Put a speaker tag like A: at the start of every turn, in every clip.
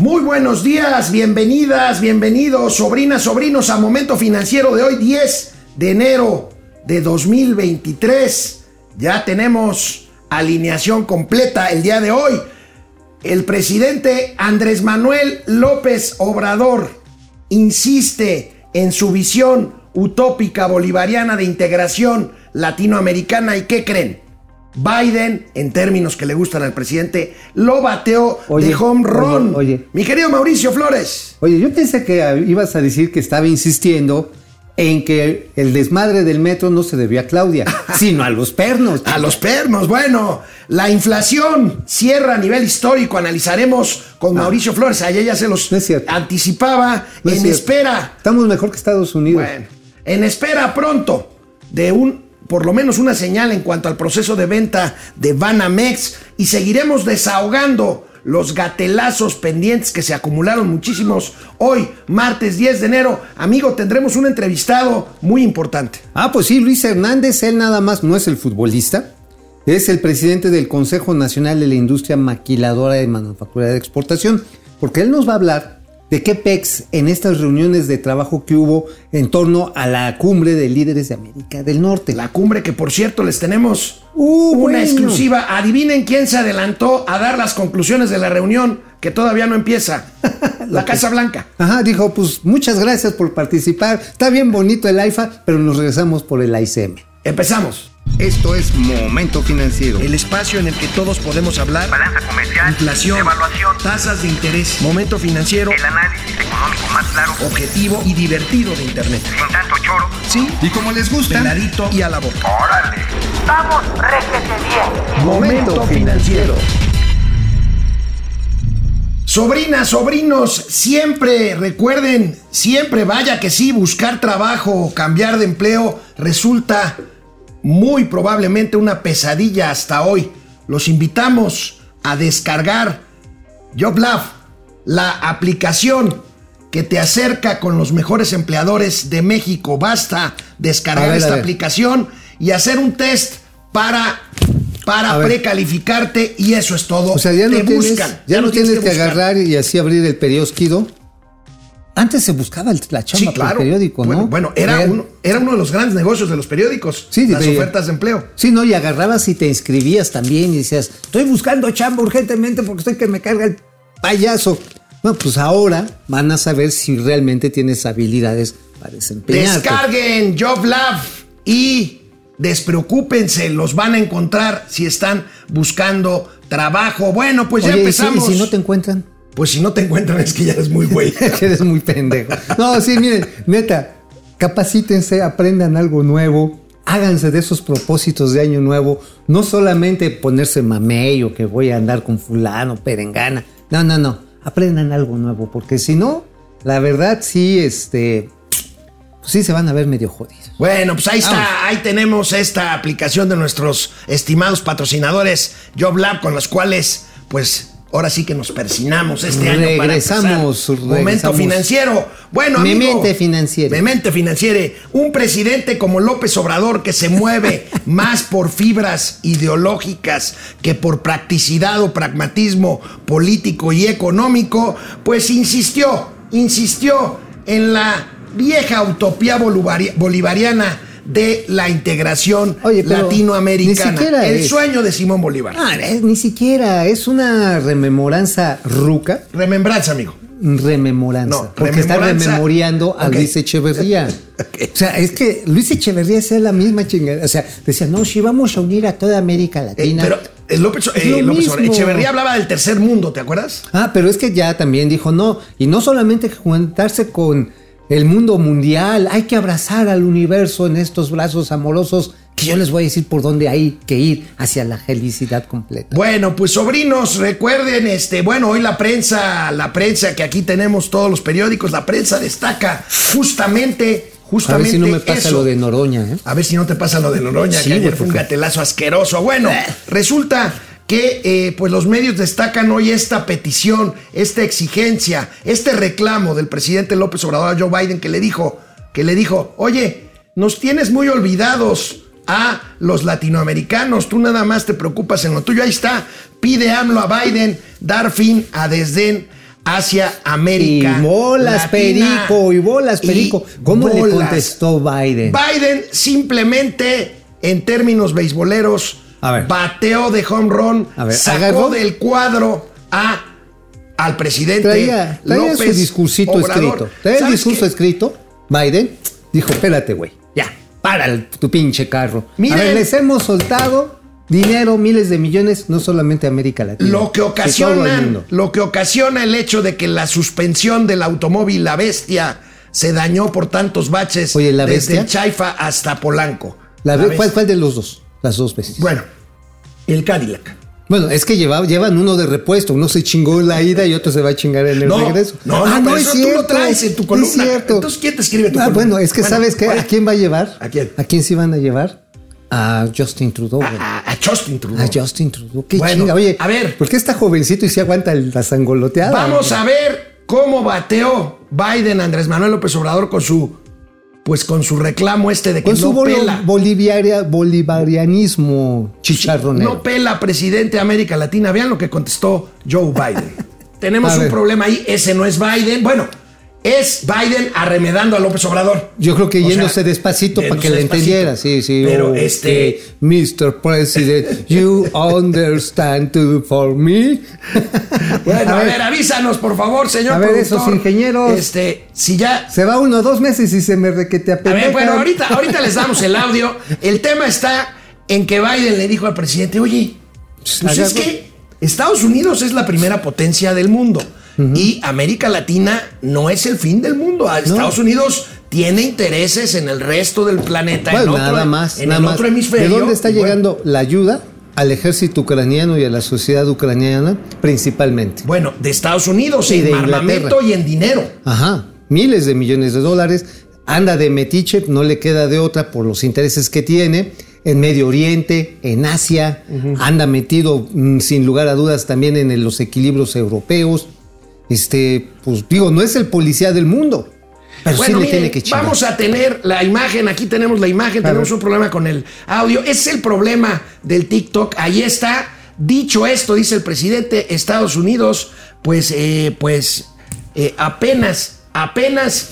A: Muy buenos días, bienvenidas, bienvenidos, sobrinas, sobrinos, a Momento Financiero de hoy, 10 de enero de 2023. Ya tenemos alineación completa el día de hoy. El presidente Andrés Manuel López Obrador insiste en su visión utópica bolivariana de integración latinoamericana y ¿qué creen? Biden, en términos que le gustan al presidente, lo bateó de home run.
B: Oye, oye.
A: Mi querido Mauricio Flores.
B: Oye, yo pensé que ibas a decir que estaba insistiendo en que el desmadre del metro no se debía a Claudia, sino a los pernos.
A: A los pernos, bueno, la inflación cierra a nivel histórico, analizaremos con Mauricio Flores, ayer ya se los
B: No es cierto.
A: anticipaba,
B: No
A: en espera,
B: Estamos mejor que Estados Unidos.
A: bueno, en espera pronto de un, por lo menos una señal en cuanto al proceso de venta de Banamex y seguiremos desahogando los gatelazos pendientes que se acumularon muchísimos hoy, martes 10 de enero. Amigo, tendremos un entrevistado muy importante.
B: Ah, pues sí, Luis Hernández, él nada más no es el futbolista, es el presidente del Consejo Nacional de la Industria Maquiladora de Manufactura de Exportación, porque él nos va a hablar de qué PEX en estas reuniones de trabajo que hubo en torno a la cumbre de líderes de América del Norte.
A: La cumbre que por cierto les tenemos
B: Uh,
A: una
B: bueno.
A: exclusiva. Adivinen quién se adelantó a dar las conclusiones de la reunión que todavía no empieza. la Casa Blanca.
B: Ajá, dijo, pues muchas gracias por participar, está bien bonito el AIFA, pero nos regresamos por el ICM.
A: Empezamos.
C: Esto es Momento Financiero.
A: El espacio en el que todos podemos hablar.
D: balanza comercial,
A: Inflación,
D: evaluación,
A: tasas de interés, momento financiero,
D: el análisis económico más claro,
A: objetivo y divertido de Internet.
D: sin tanto choro.
A: Sí,
C: Y como les gusta,
A: peladito y a la boca.
D: ¡Órale! ¡Vamos, réjete bien!
A: Momento financiero. Sobrinas, sobrinos, siempre recuerden, siempre vaya que sí, buscar trabajo o cambiar de empleo resulta muy probablemente una pesadilla hasta hoy. Los invitamos a descargar JobLab, la aplicación que te acerca con los mejores empleadores de México. Basta descargar
B: ver,
A: esta aplicación y hacer un test para, para precalificarte y eso es todo.
B: O sea, ya no
A: te
B: tienes,
A: buscan.
B: ya no tienes que,
A: buscar.
B: agarrar y así abrir el periódico. Antes se buscaba el- la chamba
A: Sí, claro.
B: por periódico,
A: bueno,
B: ¿no?
A: bueno, era uno, era uno de los grandes negocios de los periódicos.
B: Sí,
A: las
B: de-
A: ofertas de empleo.
B: Sí, no, y agarrabas y te inscribías también y decías, estoy buscando chamba urgentemente porque estoy que me carga el payaso. Bueno, pues ahora van a saber si realmente tienes habilidades para desempeñarte.
A: Descarguen JobLab y despreocúpense, los van a encontrar si están buscando trabajo. Bueno, pues ya
B: Oye, ¿y si-
A: empezamos.
B: ¿y si, no te encuentran?
A: Pues si no te encuentran es que ya eres muy güey.
B: Eres muy pendejo. No, sí, miren, neta, capacítense, aprendan algo nuevo, háganse de esos propósitos de año nuevo, no solamente ponerse mamey o que voy a andar con fulano, perengana. No, no, no, aprendan algo nuevo, porque si no, la verdad sí, este, pues sí se van a ver medio jodidos.
A: Bueno, pues ahí está,
B: Vamos.
A: ahí tenemos esta aplicación de nuestros estimados patrocinadores JobLab con los cuales, pues, ahora sí que nos persinamos este año para
B: Regresamos.
A: Momento
B: regresamos.
A: financiero. Bueno, amigo,
B: Memente financiere.
A: Memente financiere. Un presidente como López Obrador que se mueve más por fibras ideológicas que por practicidad o pragmatismo político y económico, pues insistió, insistió en la vieja utopía bolivari- bolivariana de la integración
B: Oye,
A: latinoamericana.
B: ni siquiera
A: El
B: es-
A: sueño de Simón Bolívar.
B: Ah, es- ni siquiera, es una rememoranza ruca.
A: Remembranza, amigo.
B: rememoranza.
A: No,
B: porque está rememoriando a. Luis Echeverría. O sea, es que Luis Echeverría hacía la misma chingada. O sea, decía, no, si vamos a unir a toda América
A: Eh,
B: Latina.
A: pero eh, López, eh, López. Obrador, Echeverría hablaba del tercer mundo, ¿te acuerdas?
B: Ah, pero es que ya también dijo, no, y no solamente juntarse con el mundo mundial, hay que abrazar al universo en estos brazos amorosos, que yo les voy a decir por dónde hay que ir hacia la felicidad completa.
A: Bueno, pues sobrinos, recuerden, este, bueno, hoy la prensa, la prensa que aquí tenemos todos los periódicos, la prensa destaca justamente,
B: a
A: justamente
B: ver si no me pasa
A: eso.
B: lo de Noroña, ¿eh?
A: A ver si no te pasa lo de Noroña,
B: Sí,
A: que ayer fue un gatelazo asqueroso. Bueno,
B: Eh.
A: resulta que eh, pues los medios destacan hoy esta petición, esta exigencia, este reclamo del presidente López Obrador a Joe Biden que le dijo, que le dijo, oye, nos tienes muy olvidados a los latinoamericanos, tú nada más te preocupas en lo tuyo, ahí está, pide AMLO a Biden dar fin a desdén hacia América.
B: Y bolas,
A: Latina.
B: perico, y bolas,
A: Y
B: perico. ¿Cómo le contestó Biden?
A: Biden simplemente, en términos beisboleros,
B: A ver.
A: bateó de home run,
B: A ver,
A: sacó
B: agarró.
A: del cuadro a al presidente
B: Traía, traía su
A: López
B: discursito
A: Obrador.
B: escrito. Traía el
A: ¿Sabes
B: discurso
A: qué?
B: escrito. Biden dijo, espérate, güey. Ya, para el- tu pinche carro.
A: Miren.
B: a ver, les hemos soltado dinero, miles de millones, no solamente a América Latina.
A: Lo que ocasiona, lo que ocasiona el hecho de que la suspensión del automóvil La Bestia se dañó por tantos baches
B: Oye, ¿La
A: desde
B: Bestia?
A: Chaifa hasta Polanco.
B: La
A: La.
B: ¿cuál, cuál de los dos? Las dos veces.
A: Bueno, el Cadillac.
B: Bueno, es que lleva- llevan uno de repuesto. Uno se chingó en la ida y otro se va a chingar en el
A: No,
B: regreso.
A: no,
B: Ah,
A: no, pero eso tú lo traes en tu columna.
B: Es cierto.
A: Entonces, ¿quién te escribe tu
B: ah,
A: columna?
B: Bueno, es que
A: Bueno,
B: ¿sabes qué?
A: bueno.
B: ¿A quién va a llevar?
A: ¿A quién?
B: ¿A quién sí van a llevar? A Justin Trudeau. güey.
A: A, a Justin Trudeau.
B: A Justin Trudeau. Qué
A: Bueno,
B: chinga. Oye,
A: a ver.
B: ¿por qué está jovencito y se aguanta la sangoloteada?
A: Vamos a ver cómo bateó Biden Andrés Manuel López Obrador con su pues con su reclamo este de que
B: Con
A: no pela.
B: boliviaria, bolivarianismo chicharronero.
A: No pela presidente de América Latina. Vean lo que contestó Joe Biden. Tenemos un problema ahí. Ese no es Biden. Bueno, es Biden arremedando a López Obrador.
B: Yo creo que
A: O sea,
B: yéndose despacito para que le entendiera. Sí, sí.
A: Pero
B: oh,
A: este.
B: Mr. President, you understand to for me.
A: Bueno, a ver, avísanos, por favor, señor.
B: A ver,
A: productor.
B: esos ingenieros.
A: Este, si ya
B: Se va uno dos meses y se me requete
A: A ver, bueno, ahorita, ahorita les damos el audio. El tema está en que Biden le dijo al presidente, oye, pues es que Estados Unidos es la primera potencia del mundo. Y América Latina no es el fin del mundo. A Estados Unidos tiene intereses en el resto del planeta. en
B: Bueno,
A: otro-
B: nada más.
A: En
B: nada
A: el
B: más.
A: otro hemisferio.
B: ¿De dónde está
A: bueno,
B: llegando la ayuda? Al ejército ucraniano y a la sociedad ucraniana, principalmente.
A: Bueno, de Estados Unidos,
B: Y
A: en
B: de
A: armamento
B: Inglaterra.
A: y en dinero.
B: Ajá, miles de millones de dólares. Anda de metiche, no le queda de otra por los intereses que tiene. En Medio Oriente, en Asia, anda metido mm, sin lugar a dudas también en los equilibrios europeos. Este, pues digo, no es el policía del mundo, pero
A: Bueno,
B: sí le
A: miren,
B: tiene que chingar.
A: vamos a tener la imagen, aquí tenemos la imagen, tenemos
B: ver.
A: un problema con el audio. Es el problema del TikTok, ahí está. Dicho esto, dice el presidente, Estados Unidos, pues, eh, pues, eh, apenas, apenas,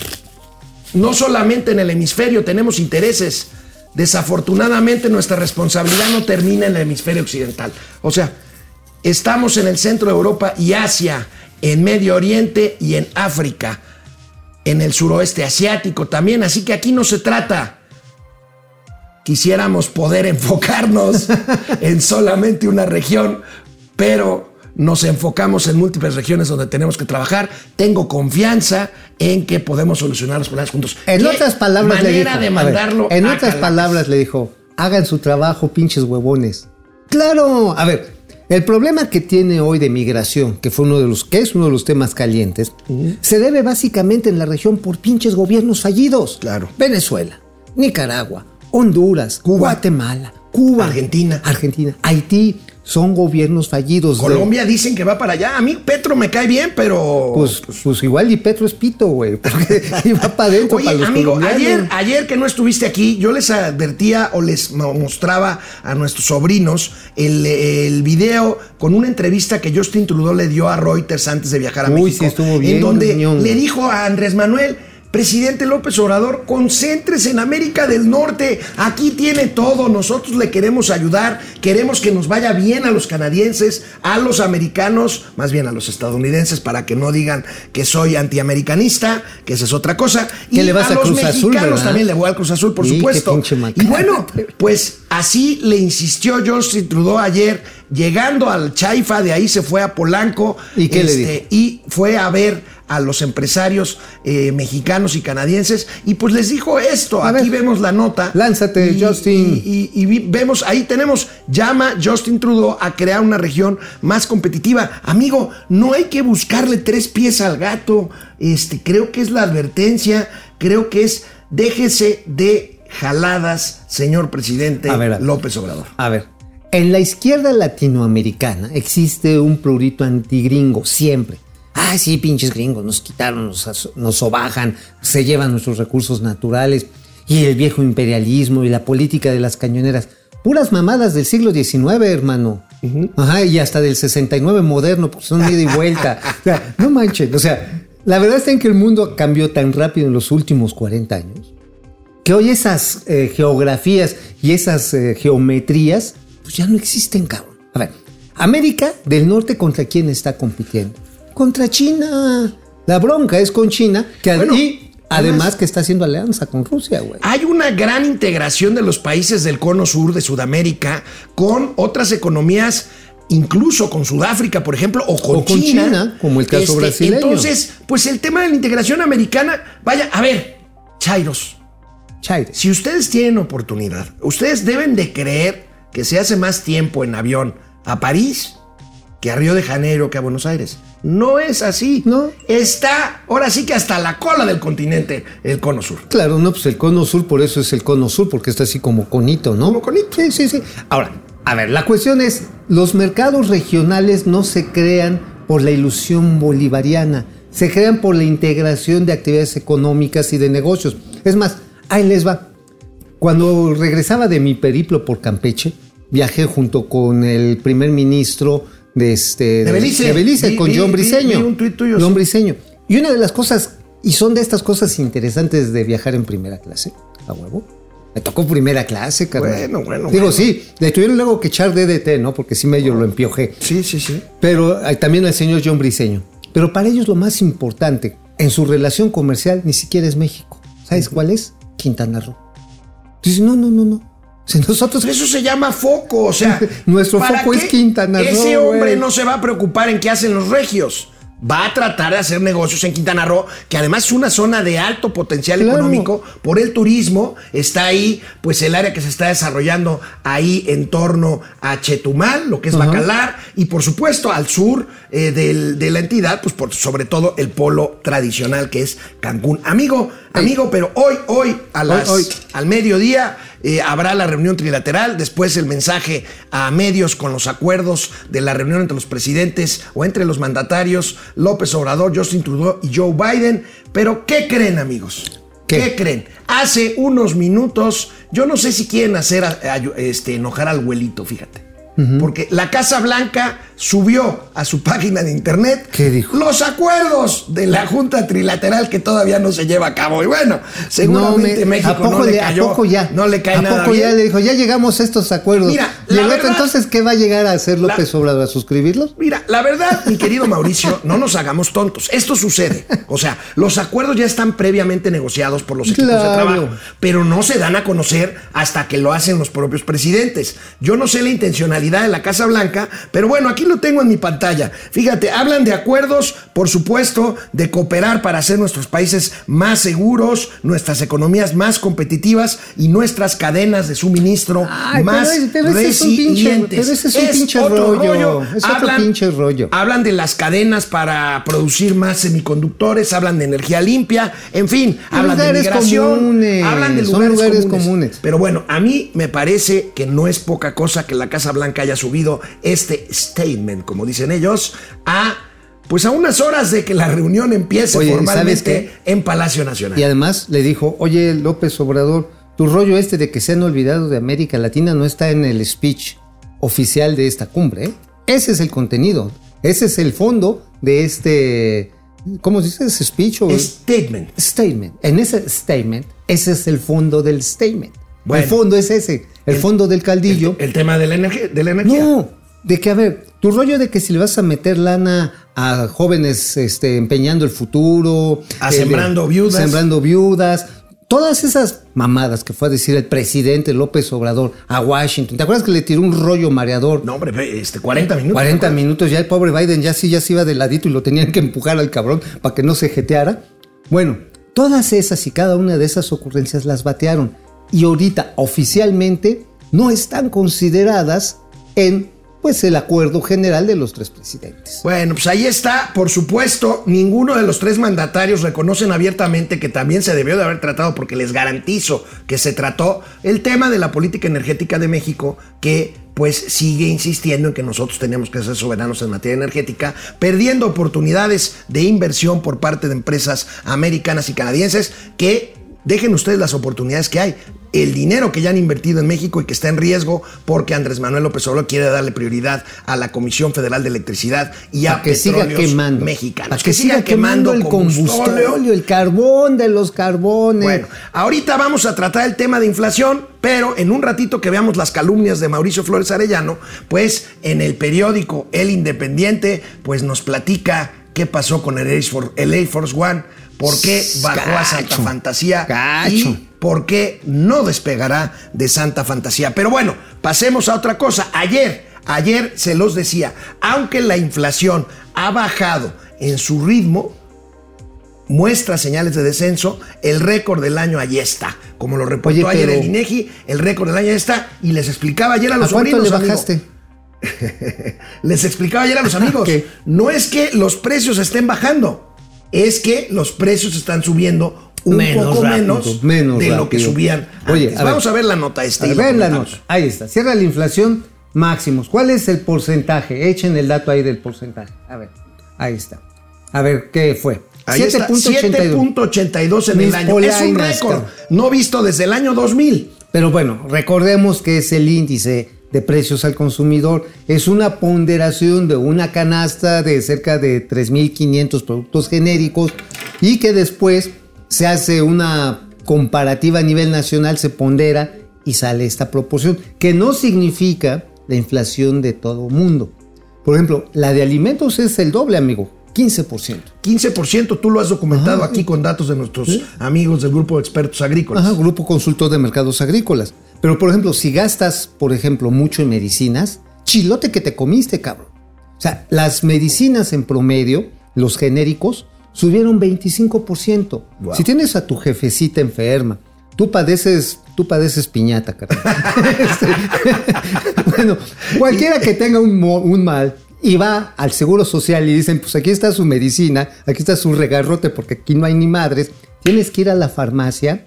A: no solamente en el hemisferio tenemos intereses, desafortunadamente nuestra responsabilidad no termina en el hemisferio occidental. O sea, estamos en el centro de Europa y Asia, en Medio Oriente y en África en el suroeste asiático también, así que aquí no se trata. Quisiéramos poder enfocarnos en solamente una región, pero nos enfocamos en múltiples regiones donde tenemos que trabajar. Tengo confianza en que podemos solucionar los problemas juntos.
B: En
A: ¿Qué
B: otras palabras le dijo,
A: de
B: ver,
A: mandarlo
B: en otras palabras le dijo, hagan su trabajo, pinches huevones. Claro, a ver, el problema que tiene hoy de migración, que fue uno de los que es uno de los temas calientes, se debe básicamente en la región por pinches gobiernos fallidos.
A: Claro.
B: Venezuela, Nicaragua, Honduras,
A: Cuba.
B: Guatemala, Cuba,
A: Argentina.
B: Argentina, Haití, son gobiernos fallidos. de-
A: Colombia dicen que va para allá. A mí Petro me cae bien, pero
B: Pues, pues igual y Petro es pito, güey, porque iba para adentro
A: Oye,
B: para los
A: amigo,
B: colombianos.
A: ayer, ayer que no estuviste aquí, yo les advertía o les mo- mostraba a nuestros sobrinos el, el video con una entrevista que Justin Trudeau le dio a Reuters antes de viajar a
B: Uy,
A: México.
B: sí, estuvo bien,
A: En donde le dijo a Andrés Manuel. Presidente López Obrador, concéntrese en América del Norte. Aquí tiene todo. Nosotros le queremos ayudar. Queremos que nos vaya bien a los canadienses, a los americanos, más bien a los estadounidenses, para que no digan que soy antiamericanista, que esa es otra cosa.
B: Que le vas
A: a
B: a
A: los
B: Cruz
A: mexicanos también le voy al Cruz Azul, por supuesto. Y bueno, pues así le insistió Justin Trudeau ayer, llegando al Chaifa, de ahí se fue a Polanco. este,
B: ¿Y qué le dijo?
A: Y fue a ver a los empresarios eh, mexicanos y canadienses y pues les dijo esto,
B: A
A: aquí
B: ver,
A: vemos la nota.
B: lánzate,
A: Y-
B: Justin.
A: Y, y- y vi- vemos, ahí tenemos, llama Justin Trudeau a crear una región más competitiva. Amigo, no hay que buscarle tres pies al gato. Este, creo que es la advertencia, creo que es déjese de jaladas, señor presidente
B: A ver, a ver.
A: López Obrador.
B: A ver, en la izquierda latinoamericana existe un prurito antigringo, siempre. Ah, sí, pinches gringos, nos quitaron, nos, nos sobajan, se llevan nuestros recursos naturales, y el viejo imperialismo y la política de las cañoneras. Puras mamadas del siglo XIX, hermano. Ajá, y hasta del 69 moderno, pues son ida y vuelta. O sea, no manchen. O sea, la verdad está en que el mundo cambió tan rápido en los últimos 40 años que hoy esas eh, geografías y esas eh, geometrías, pues ya no existen, cabrón. A ver, América del Norte contra quién está compitiendo? Contra China. La bronca es con China, que
A: Bueno,
B: y además que está haciendo alianza con Rusia, güey.
A: Hay una gran integración de los países del cono sur de Sudamérica con otras economías, incluso con Sudáfrica, por ejemplo, o con,
B: O con
A: China. Este,
B: China, como el caso brasileño.
A: Entonces, pues el tema de la integración americana, vaya, a ver, Chairos,
B: Chaires.
A: si ustedes tienen oportunidad, ustedes deben de creer que se hace más tiempo en avión a París que a Río de Janeiro que a Buenos Aires. No es así.
B: No.
A: Está, ahora sí que hasta la cola del continente, el cono sur.
B: Claro, no, pues el cono sur, por eso es el cono sur, porque está así como conito, ¿no?
A: Como conito.
B: Sí, sí, sí. Ahora, a ver, la cuestión es, los mercados regionales no se crean por la ilusión bolivariana, se crean por la integración de actividades económicas y de negocios. Es más, ahí les va. Cuando regresaba de mi periplo por Campeche, viajé junto con el primer ministro de este
A: De Belice.
B: de Belice,
A: Vi-
B: con
A: vi-
B: John Briseño.
A: vi un tuit tuyo,
B: John. Briseño. Y una de las cosas, y son de estas cosas interesantes de viajar en primera clase, a huevo. Me tocó primera clase, carnal.
A: Bueno, bueno,
B: Digo,
A: bueno.
B: sí, le tuvieron luego que echar DDT, ¿no? Porque sí medio lo empiojé.
A: Sí, sí, sí.
B: Pero también el señor John Briseño. Pero para ellos lo más importante en su relación comercial ni siquiera es México. ¿Sabes cuál es? Quintana Roo. Dice, no, no, no, no. Si nosotros
A: eso se llama foco, o sea.
B: Nuestro
A: ¿para
B: foco es Quintana Roo,
A: Ese hombre no se va a preocupar en qué hacen los regios. Va a tratar de hacer negocios en Quintana Roo, que además es una zona de alto potencial
B: Claro.
A: económico por el turismo. Está ahí, pues el área que se está desarrollando ahí en torno a Chetumal, lo que es
B: Ajá.
A: Bacalar, y por supuesto al sur eh, del- de la entidad, pues por, sobre todo el polo tradicional que es Cancún. Amigo, amigo, pero hoy, hoy, a las,
B: hoy.
A: al mediodía, eh, habrá la reunión trilateral, después el mensaje a medios con los acuerdos de la reunión entre los presidentes o entre los mandatarios López Obrador, Justin Trudeau y Joe Biden. Pero, ¿qué creen, amigos? ¿Qué,
B: ¿Qué?
A: creen? Hace unos minutos, yo no sé si quieren hacer este, enojar al abuelito, fíjate. Porque la Casa Blanca subió a su página de internet
B: ¿Qué dijo?
A: los acuerdos de la Junta Trilateral que todavía no se lleva a cabo. Y bueno, seguramente
B: me-
A: México
B: ¿a poco
A: no le,
B: le-
A: cayó,
B: ¿A poco ya?
A: no le cae
B: ¿A
A: nada
B: poco ya le dijo, ya llegamos a estos acuerdos?
A: Mira,
B: y el otro, entonces, ¿qué va a llegar a hacer López Obrador? ¿A suscribirlos?
A: Mira, la verdad, mi querido Mauricio, no nos hagamos tontos. Esto sucede. O sea, los acuerdos ya están previamente negociados por los equipos de trabajo, pero no se dan a conocer hasta que lo hacen los propios presidentes. Yo no sé la intencionalidad de la Casa Blanca, pero bueno, aquí lo tengo en mi pantalla. Fíjate, hablan de acuerdos, por supuesto, de cooperar para hacer nuestros países más seguros, nuestras economías más competitivas y nuestras cadenas de suministro
B: Ay,
A: más
B: pero, pero es un pinche- pero ese es un pinche
A: otro
B: rollo, es otro
A: Hablan-
B: pinche rollo.
A: Hablan de las cadenas para producir más semiconductores, hablan de energía limpia, en fin, hablan de
B: lugares
A: migración,
B: comunes,
A: hablan de lugares,
B: lugares
A: comunes.
B: comunes.
A: Pero bueno, a mí me parece que no es poca cosa que la Casa Blanca haya subido este statement, como dicen ellos, a pues a unas horas de que la reunión empiece
B: Oye, ¿sabes
A: formalmente en Palacio Nacional.
B: Y además le dijo, oye López Obrador, tu rollo este de que se han olvidado de América Latina no está en el speech oficial de esta cumbre. ¿eh? Ese es el contenido, ese es el fondo de este, ¿cómo se dice? ¿Es speech o
A: Statement.
B: statement? En ese statement, ese es el fondo del statement.
A: Bueno.
B: el fondo es ese, el,
A: El-
B: fondo del caldillo.
A: El tema de la energía. De la energía.
B: No, de que, a ver, tu rollo de que si le vas a meter lana a jóvenes este, empeñando el futuro,
A: A
B: de-
A: sembrando viudas.
B: sembrando viudas, todas esas mamadas que fue a decir el presidente López Obrador a Washington. ¿Te acuerdas que le tiró un rollo mareador?
A: No, hombre, este, 40 minutos.
B: 40 minutos, ya el pobre Biden ya sí, ya se iba de ladito y lo tenían que empujar al cabrón para que no se jeteara. Bueno, todas esas y cada una de esas ocurrencias las batearon. Y ahorita oficialmente no están consideradas en pues el acuerdo general de los tres presidentes.
A: Bueno, pues ahí está. Por supuesto, ninguno de los tres mandatarios reconocen abiertamente que también se debió de haber tratado, porque les garantizo que se trató el tema de la política energética de México, que pues sigue insistiendo en que nosotros tenemos que ser soberanos en materia energética, perdiendo oportunidades de inversión por parte de empresas americanas y canadienses que dejen ustedes las oportunidades que hay. El dinero que ya han invertido en México y que está en riesgo porque Andrés Manuel López Obrador quiere darle prioridad a la Comisión Federal de Electricidad y a
B: Para que siga quemando.
A: mexicanos.
B: Para que, siga quemando el combustible, el carbón de los carbones.
A: Bueno, ahorita vamos a tratar el tema de inflación, pero en un ratito que veamos las calumnias de Mauricio Flores Arellano, pues en el periódico El Independiente, pues nos platica qué pasó con el Air Force, el Air Force One, por qué bajó a Santa. Fantasía
B: Gacho.
A: y por qué no despegará de Santa Fantasía. Pero bueno, pasemos a otra cosa. Ayer, ayer se los decía, aunque la inflación ha bajado en su ritmo, muestra señales de descenso, el récord del año ahí está. Como lo reportó
B: Oye,
A: ayer el INEGI, el récord del año ahí está. Y les explicaba ayer a
B: ¿A
A: los
B: cuánto
A: sobrinos,
B: le
A: amigo.
B: bajaste?
A: Les explicaba ayer a los amigos.
B: ¿Qué?
A: No es que los precios estén bajando, es que los precios están subiendo un
B: Menos
A: poco
B: rápido,
A: menos,
B: menos
A: de lo que subían.
B: Oye, ver.
A: Vamos a ver la nota esta.
B: A ver, ven la nota. Ahí está. Cierra la inflación máximos. ¿Cuál es el porcentaje? Echen el dato ahí del porcentaje. A ver. Ahí está. A ver, ¿qué fue?
A: Ahí está, 7.82 en el año. Es un récord no visto desde el año 2000.
B: Pero bueno, recordemos que es el índice de precios al consumidor. Es una ponderación de una canasta de cerca de 3.500 productos genéricos y que después se hace una comparativa a nivel nacional, se pondera y sale esta proporción, que no significa la inflación de todo mundo. Por ejemplo, la de alimentos es el doble, amigo, 15%.
A: 15%, tú lo has documentado
B: Ajá.
A: aquí con datos de nuestros amigos del grupo de expertos agrícolas.
B: Ajá, Grupo Consultor de Mercados Agrícolas. Pero, por ejemplo, si gastas, por ejemplo, mucho en medicinas, chilote que te comiste, cabrón. O sea, las medicinas en promedio, los genéricos, subieron 25%.
A: Wow.
B: Si tienes a tu jefecita enferma, tú padeces, tú padeces piñata. Este, bueno, cualquiera que tenga un, un mal y va al seguro social y dicen, pues aquí está su medicina, aquí está su regarrote porque aquí no hay ni madres, tienes que ir a la farmacia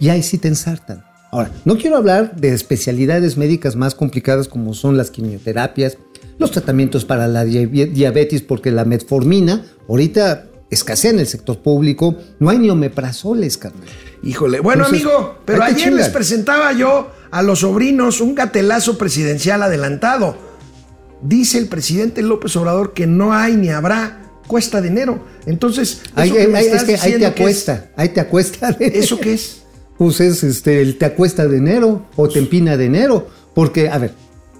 B: y ahí sí te ensartan. Ahora, no quiero hablar de especialidades médicas más complicadas como son las quimioterapias, los tratamientos para la dia- diabetes, porque la metformina ahorita escasea en el sector público, no hay ni omeprazoles, carnal.
A: Híjole, bueno
B: Entonces,
A: amigo, pero ayer les presentaba yo a los sobrinos un gatelazo presidencial adelantado. Dice el presidente López Obrador que no hay ni habrá cuesta de enero. Entonces,
B: Ahí, es que ahí te acuesta, ahí te acuesta. de-
A: ¿Eso qué es?
B: Pues es este, el te acuesta de enero o te empina de enero. Porque, a ver,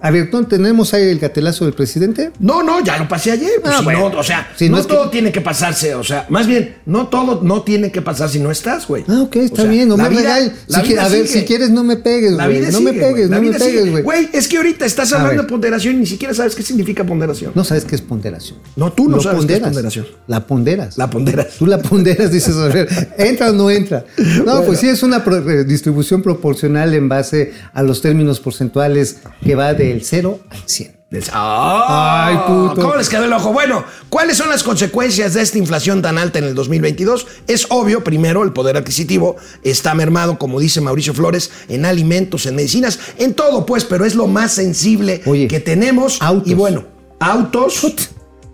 B: a ver, ¿no tenemos ahí el gatelazo del presidente?
A: No, no, ya lo pasé ayer. Pues
B: Ah,
A: si
B: bueno.
A: no, o sea,
B: Si
A: no,
B: no es que-
A: todo tiene que pasarse, o sea, más bien, no todo no tiene que pasar si no estás, güey.
B: Ah, ok, está
A: O sea,
B: bien, no me
A: vida-
B: regales. Si a ver, si quieres, no me pegues, güey. No
A: sigue,
B: me pegues, no me pegues, güey.
A: Güey, es que ahorita estás hablando de ponderación y ni siquiera sabes qué significa ponderación.
B: No sabes qué es ponderación.
A: No, tú no
B: Lo
A: sabes qué es
B: ponderas.
A: ponderación.
B: La ponderas.
A: La ponderas.
B: Tú la ponderas, dices, a ver, ¿entra o no entra? No, pues sí, es una pro- eh, distribución proporcional en base a los términos porcentuales que va del 0 al 100.
A: Des- ¡Ah!
B: Ay, puto.
A: ¿Cómo les quedó el ojo? Bueno, ¿cuáles son las consecuencias de esta inflación tan alta en el 2022? Es obvio, primero, el poder adquisitivo está mermado, como dice Mauricio Flores, en alimentos, en medicinas, en todo, pues, pero es lo más sensible
B: Oye,
A: que tenemos.
B: autos.
A: Y bueno, autos,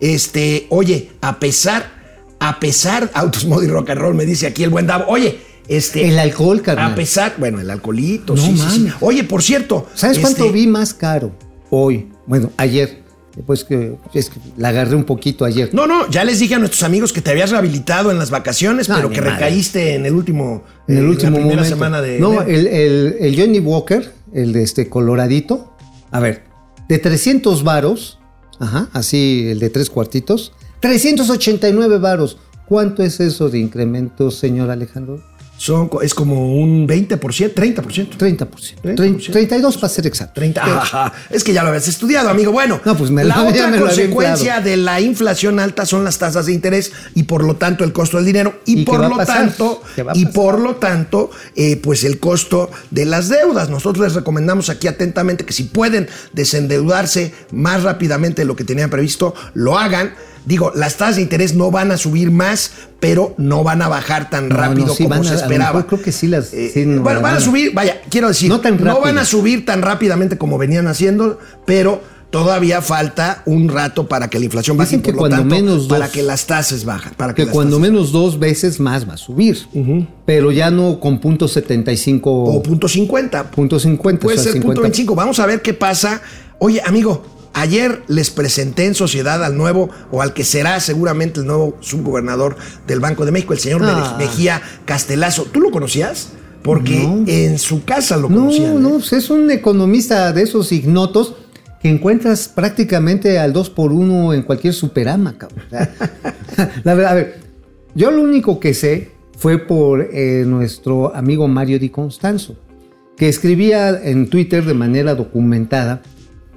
A: este, oye, a pesar, a pesar, autos, modo y rock and roll, me dice aquí el buen Davo, oye, este.
B: El alcohol, carnal.
A: A pesar, bueno, el alcoholito,
B: No
A: sí, sí. Oye, por cierto.
B: ¿Sabes cuánto
A: este,
B: vi más caro hoy? Bueno, ayer. Después que, es que la agarré un poquito ayer.
A: No, no, ya les dije a nuestros amigos que te habías rehabilitado en las vacaciones,
B: No,
A: pero que
B: madre.
A: recaíste en el último,
B: en el
A: eh,
B: último
A: la primera
B: momento.
A: semana de.
B: No, el- el Johnny Walker, el de este coloradito. A ver, de 300 varos, ajá, así el de tres cuartitos, 389 varos. ¿Cuánto es eso de incremento, señor Alejandro?
A: Son, es como un 20%, 30%.
B: 30%.
A: 30%.
B: 32 para ser exacto.
A: 30. Ajá, es que ya lo habías estudiado, amigo. Bueno,
B: No, pues me
A: la otra
B: me
A: consecuencia de la inflación alta son las tasas de interés y por lo tanto el costo del dinero y,
B: ¿Y qué
A: por lo tanto
B: ¿Qué va a
A: y por lo tanto eh, pues el costo de las deudas. Nosotros les recomendamos aquí atentamente que si pueden desendeudarse más rápidamente de lo que tenían previsto, lo hagan. Digo, las tasas de interés no van a subir más, pero no van a bajar tan
B: No,
A: rápido
B: no, sí
A: como
B: van
A: se
B: a- a
A: esperaba.
B: mejor creo que sí las-
A: Eh,
B: sí, no,
A: bueno, van a
B: van a-
A: subir, vaya, quiero decir,
B: No tan
A: no van a subir tan rápidamente como venían haciendo, pero todavía falta un rato para que la inflación baje
B: Dicen
A: por
B: que
A: lo
B: cuando
A: tanto,
B: menos
A: para
B: dos-
A: que las tasas bajen. Para que,
B: cuando menos dos veces más va a subir. Pero ya no con punto 75
A: O punto 50.
B: punto 50.
A: Puede
B: o sea,
A: ser punto
B: 50.
A: 25. Vamos a ver qué pasa. Oye, amigo, ayer les presenté en sociedad al nuevo, o al que será seguramente el nuevo subgobernador del Banco de México, el señor
B: Ah.
A: Mejía Castelazo. ¿Tú lo conocías? Porque
B: No.
A: en su casa lo
B: No,
A: conocían. ¿eh?
B: no, pues es un economista de esos ignotos que encuentras prácticamente al 2 por 1 en cualquier superama, cabrón. La verdad, a ver, yo lo único que sé fue por eh, nuestro amigo Mario Di Constanzo, que escribía en Twitter de manera documentada,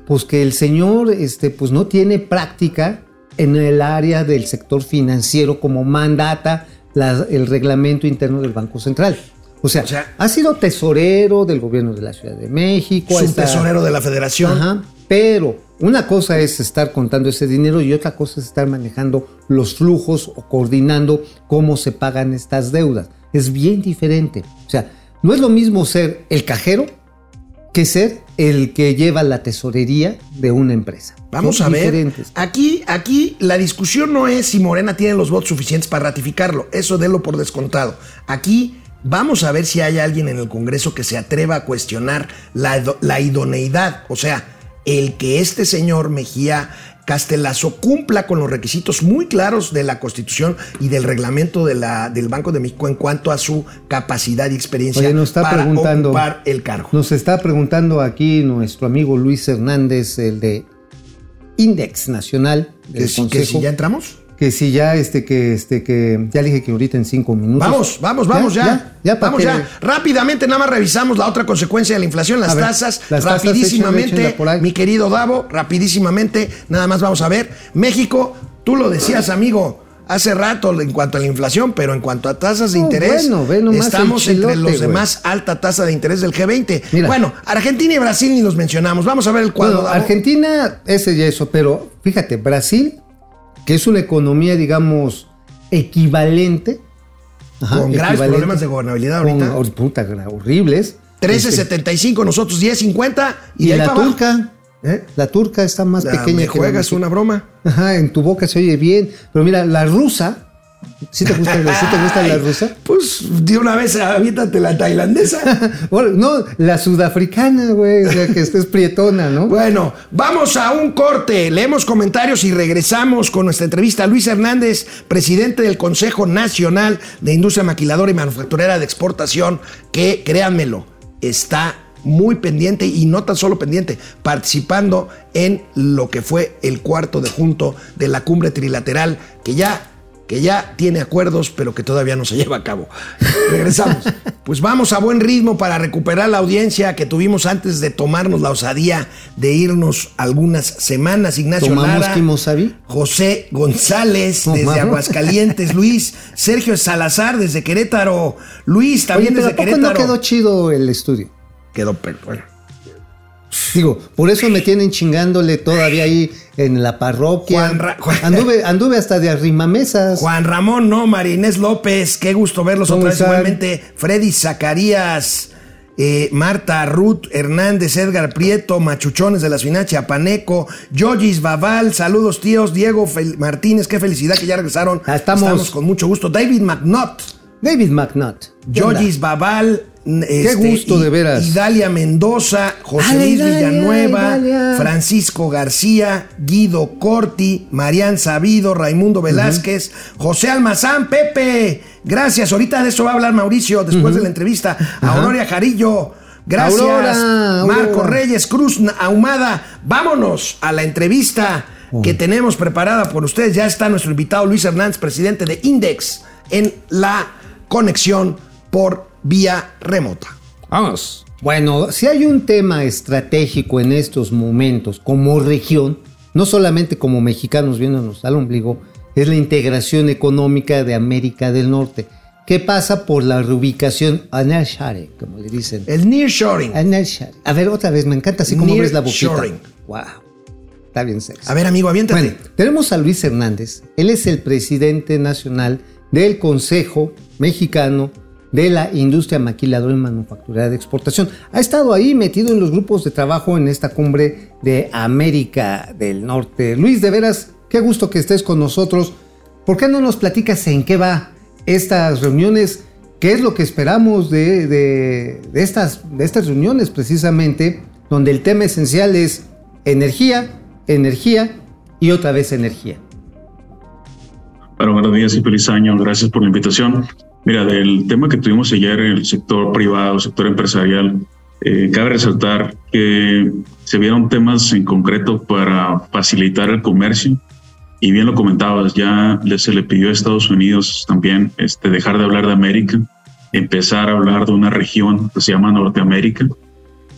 B: pues que el señor este, pues no tiene práctica en el área del sector financiero como mandata la- el reglamento interno del Banco Central. O sea,
A: O sea,
B: ha sido tesorero del gobierno de la Ciudad de México.
A: Su
B: está-
A: tesorero de la federación.
B: Ajá, pero una cosa es estar contando ese dinero y otra cosa es estar manejando los flujos o coordinando cómo se pagan estas deudas. Es bien diferente. O sea, no es lo mismo ser el cajero que ser el que lleva la tesorería de una empresa.
A: Vamos
B: Son
A: a ver.
B: diferentes.
A: Aquí, aquí la discusión no es si Morena tiene los votos suficientes para ratificarlo. Eso délo por descontado. Aquí vamos a ver si hay alguien en el Congreso que se atreva a cuestionar la, la idoneidad. O sea, el que este señor Mejía Castelazo cumpla con los requisitos muy claros de la Constitución y del reglamento de la, del Banco de México en cuanto a su capacidad y experiencia
B: Oye, nos está
A: para
B: preguntando-
A: ocupar el cargo.
B: Nos está preguntando aquí nuestro amigo Luis Hernández, el de Index Nacional del
A: que, si- que
B: Consejo.
A: si ya entramos.
B: Que si ya, este, que, este, que ya le dije que ahorita en cinco minutos.
A: Vamos, vamos, vamos ya.
B: Ya, ya, para
A: vamos
B: que-
A: ya. Rápidamente, nada más revisamos la otra consecuencia de la inflación, las
B: ver,
A: tasas.
B: las tasas,
A: rapidísimamente,
B: échenla, échenla por ahí.
A: mi querido Davo, rapidísimamente, nada más vamos a ver. México, tú lo decías, amigo. Hace rato en cuanto a la inflación, pero en cuanto a tasas de interés,
B: bueno, ve nomás
A: estamos entre los de más alta tasa de interés del G20.
B: Mira.
A: Bueno, Argentina y Brasil ni los mencionamos. Vamos a ver el cuadro.
B: Bueno. Argentina, ese y eso, pero fíjate, Brasil, que es una economía, digamos, equivalente. Ajá,
A: Con graves
B: equivalente,
A: problemas de gobernabilidad ahorita.
B: hor- puta, horribles.
A: 13.75, nosotros 10.50. Y,
B: Y,
A: ahí
B: la
A: para abajo.
B: turca,
A: ¿Eh?
B: la turca está más
A: La-
B: pequeña
A: me
B: que
A: juegas una broma.
B: Ajá, en tu boca se oye bien. Pero mira, la rusa, ¿sí te gusta, ¿sí te gusta la rusa?
A: Pues de una vez aviéntate la tailandesa.
B: No, la sudafricana, güey, o sea, que esta es prietona, ¿no?
A: bueno, vamos a un corte, leemos comentarios y regresamos con nuestra entrevista a Luis Hernández, presidente del Consejo Nacional de Industria Maquiladora y Manufacturera de Exportación, que créanmelo, está muy pendiente y no tan solo pendiente, participando en lo que fue el cuarto de junto de la cumbre trilateral, que ya que ya tiene acuerdos, pero que todavía no se lleva a cabo. Regresamos. Pues vamos a buen ritmo para recuperar la audiencia que tuvimos antes de tomarnos la osadía de irnos algunas semanas. Ignacio
B: ¿Tomamos
A: Lara,
B: Kimosabi?
A: José González desde. Aguascalientes, Luis, Sergio Salazar desde Querétaro, Luis
B: Oye,
A: también
B: pero
A: desde
B: ¿a poco
A: Querétaro.
B: no quedó chido el estudio?
A: Quedó, pero bueno.
B: Digo, por eso me tienen chingándole todavía ahí en la parroquia.
A: Juan Ra- Juan-
B: Anduve, anduve hasta de arrimamesas.
A: Juan Ramón, no, Marinés López, qué gusto verlos
B: ¿Cómo
A: otra vez. Igualmente, Freddy Zacarías, eh, Marta, Ruth Hernández, Edgar Prieto, Machuchones de la Ciudad Chiapaneco, Yogis Baval, saludos tíos, Diego Fel- Martínez, qué felicidad que ya regresaron.
B: Ah, estamos.
A: con mucho gusto. David McNutt,
B: David McNutt.
A: Yogis Babal. Qué
B: gusto, de veras.
A: Idalia Mendoza, José Luis
B: Idalia,
A: Villanueva,
B: Idalia.
A: Francisco García, Guido Corti, Marian Sabido, Raimundo Velázquez, José Almazán, Pepe. Gracias. Ahorita de eso va a hablar Mauricio después de la entrevista. Auroria Jarillo. Gracias.
B: Aurora, Aurora.
A: Marco Reyes, Cruz Ahumada. Vámonos a la entrevista que tenemos preparada por ustedes. Ya está nuestro invitado Luis Hernández, presidente de Index, en la conexión por vía remota.
B: Vamos. Bueno, si hay un tema estratégico en estos momentos como región, no solamente como mexicanos viéndonos al ombligo, es la integración económica de América del Norte, que pasa por la reubicación Anashare, como le dicen.
A: El nearshoring.
B: A ver, otra vez, me encanta así como ves la boquita.
A: Nearshoring.
B: Wow. Está bien sexy.
A: A ver, amigo, aviéntate.
B: Bueno, tenemos a Luis Hernández. Él es el presidente nacional del Consejo Mexicano de la industria maquiladora y manufacturera de exportación. Ha estado ahí metido en los grupos de trabajo en esta cumbre de América del Norte. Luis, de veras, qué gusto que estés con nosotros. ¿Por qué no nos platicas en qué va estas reuniones? ¿Qué es lo que esperamos de, de, estas, de estas reuniones precisamente? Donde el tema esencial es energía, energía y otra vez energía.
E: Bueno, buenos días y feliz año. Gracias por la invitación. Mira, del tema que tuvimos ayer en el sector privado, sector empresarial, eh, cabe resaltar que se vieron temas en concreto para facilitar el comercio. Y bien lo comentabas, ya se le pidió a Estados Unidos también este, dejar de hablar de América, empezar a hablar de una región que se llama Norteamérica.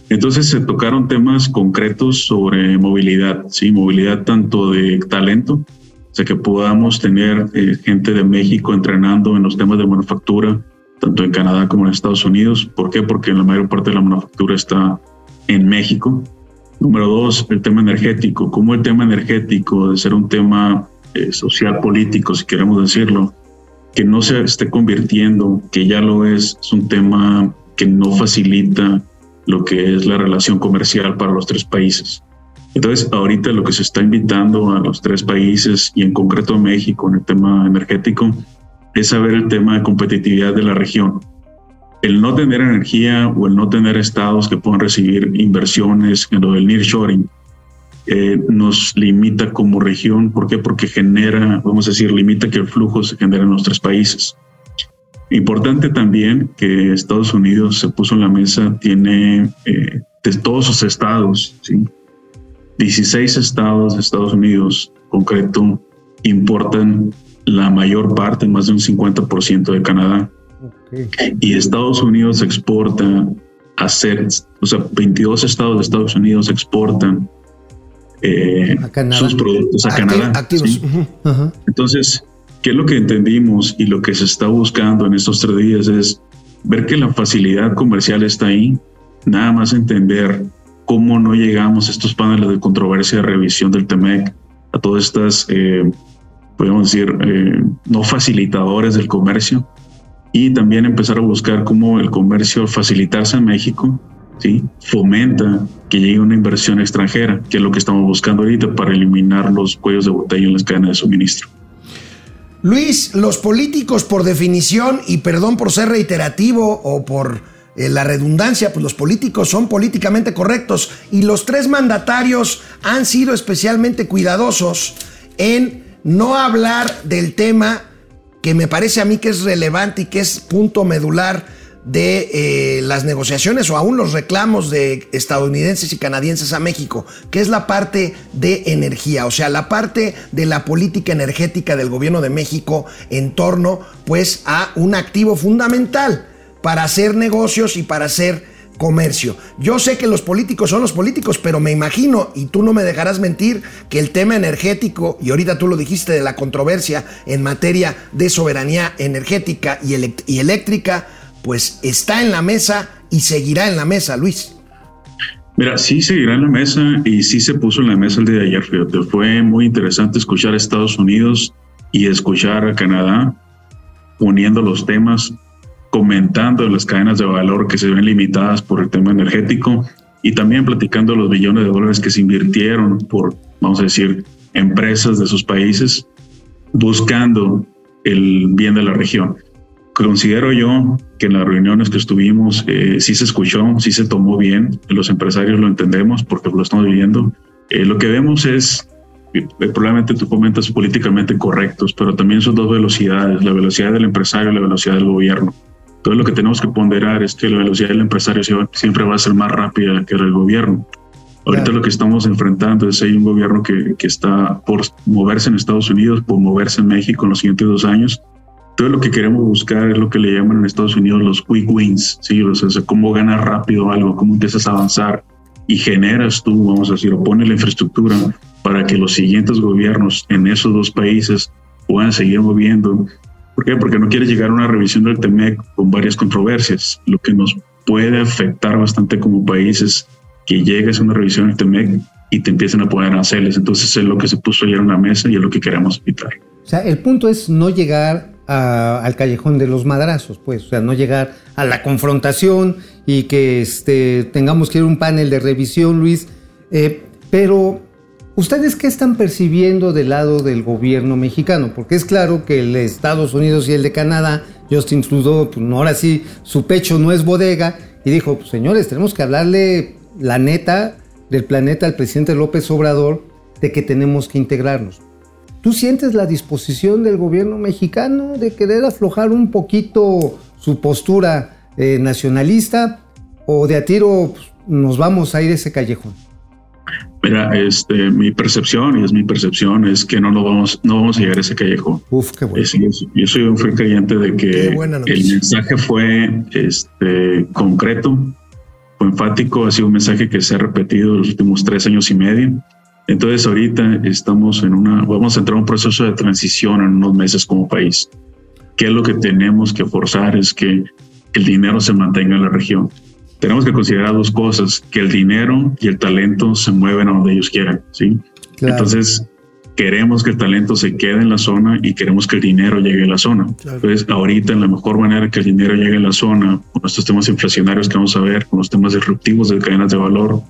E: Entonces se tocaron temas concretos sobre movilidad, sí, movilidad tanto de talento sea, que podamos tener eh, gente de México entrenando en los temas de manufactura, tanto en Canadá como en Estados Unidos. ¿Por qué? Porque la mayor parte de la manufactura está en México. Número dos, el tema energético. ¿Cómo el tema energético, de ser un tema eh, social político, si queremos decirlo, que no se esté convirtiendo, que ya lo es, es un tema que no facilita lo que es la relación comercial para los tres países. Entonces, ahorita lo que se está invitando a los tres países y en concreto a México en el tema energético es saber el tema de competitividad de la región. El no tener energía o el no tener estados que puedan recibir inversiones en lo del nearshoring eh, nos limita como región. ¿Por qué? Porque genera, vamos a decir, limita que el flujo se genere en los tres países. Importante también que Estados Unidos se puso en la mesa, tiene eh, de todos sus estados, ¿sí? 16 estados de Estados Unidos, concreto, importan la mayor parte, más de un 50% de Canadá. Y Estados Unidos exporta a ser, o sea, 22 estados de Estados Unidos exportan eh, sus productos a Canadá. Activos. Entonces, ¿qué es lo que entendimos y lo que se está buscando en estos tres días es ver que la facilidad comercial está ahí, nada más entender cómo no llegamos a estos paneles de controversia de revisión del TEMEC, a todas estas, eh, podemos decir, eh, no facilitadores del comercio, y también empezar a buscar cómo el comercio facilitarse en México, ¿sí? fomenta que llegue una inversión extranjera, que es lo que estamos buscando ahorita para eliminar los cuellos de botella en las cadenas de suministro.
A: Luis, los políticos por definición, y perdón por ser reiterativo o por eh, la redundancia, pues los políticos son políticamente correctos y los tres mandatarios han sido especialmente cuidadosos en no hablar del tema que me parece a mí que es relevante y que es punto medular de eh, las negociaciones o aún los reclamos de estadounidenses y canadienses a México, que es la parte de energía, o sea, la parte de la política energética del gobierno de México en torno pues a un activo fundamental para hacer negocios y para hacer comercio. Yo sé que los políticos son los políticos, pero me imagino, y tú no me dejarás mentir, que el tema energético, y ahorita tú lo dijiste de la controversia en materia de soberanía energética y, eléctrica, pues está en la mesa y seguirá en la mesa, Luis.
E: Mira, sí seguirá en la mesa y sí se puso en la mesa el día de ayer, fíjate. Fue muy interesante escuchar a Estados Unidos y escuchar a Canadá uniendo los temas comentando las cadenas de valor que se ven limitadas por el tema energético y también platicando los billones de dólares que se invirtieron por, vamos a decir, empresas de sus países buscando el bien de la región. Considero yo que en las reuniones que estuvimos eh, sí se escuchó, sí se tomó bien, los empresarios lo entendemos porque lo estamos viviendo. Eh, lo que vemos es, eh, probablemente tú comentas políticamente correctos, pero también son dos velocidades, la velocidad del empresario y la velocidad del gobierno. Entonces lo que tenemos que ponderar es que la velocidad del empresario siempre va a ser más rápida que el gobierno. Ahorita lo que estamos enfrentando es hay un gobierno que, que, está por moverse en Estados Unidos, por moverse en México en los siguientes dos años. Todo lo que queremos buscar es lo que le llaman en Estados Unidos los quick wins, ¿sí? o sea, cómo ganar rápido algo, cómo empiezas a avanzar y generas tú, vamos a decir, o pones la infraestructura para que los siguientes gobiernos en esos dos países puedan seguir moviendo ¿Por qué? Porque no quieres llegar a una revisión del TEMEC con varias controversias. Lo que nos puede afectar bastante como país es que llegues a una revisión del TEMEC y te empiecen a poner aranceles. Entonces es lo que se puso ayer en la mesa y es lo que queremos evitar.
B: O sea, el punto es no llegar a- al callejón de los madrazos, pues, o sea, no llegar a la confrontación y que este, tengamos que ir a un panel de revisión, Luis. Eh, pero, ¿ustedes qué están percibiendo del lado del gobierno mexicano? Porque es claro que el de Estados Unidos y el de Canadá, Justin Trudeau, pues, ahora sí, su pecho no es bodega, y dijo, pues, señores, tenemos que hablarle la neta del planeta al presidente López Obrador de que tenemos que integrarnos. ¿Tú sientes la disposición del gobierno mexicano de querer aflojar un poquito su postura eh, nacionalista o de a tiro pues, nos vamos a ir a ese callejón?
E: Mira, este, mi percepción, y es mi percepción, es que no, nos vamos, no vamos a llegar a ese callejón.
B: Uf, qué bueno.
E: Es- yo soy un fiel creyente de que el mensaje fue este, concreto, fue enfático, ha sido un mensaje que se ha repetido los últimos tres años y medio. Entonces ahorita estamos en una, vamos a entrar en un proceso de transición en unos meses como país. ¿Qué es lo que tenemos que forzar? Es que el dinero se mantenga en la región. Tenemos que considerar dos cosas, que el dinero y el talento se mueven a donde ellos quieran, ¿sí?
B: Claro.
E: Entonces, queremos que el talento se quede en la zona y queremos que el dinero llegue a la zona.
A: Claro.
E: Entonces, ahorita la mejor manera que el dinero llegue a la zona, con estos temas inflacionarios que vamos a ver, con los temas disruptivos de cadenas de valor,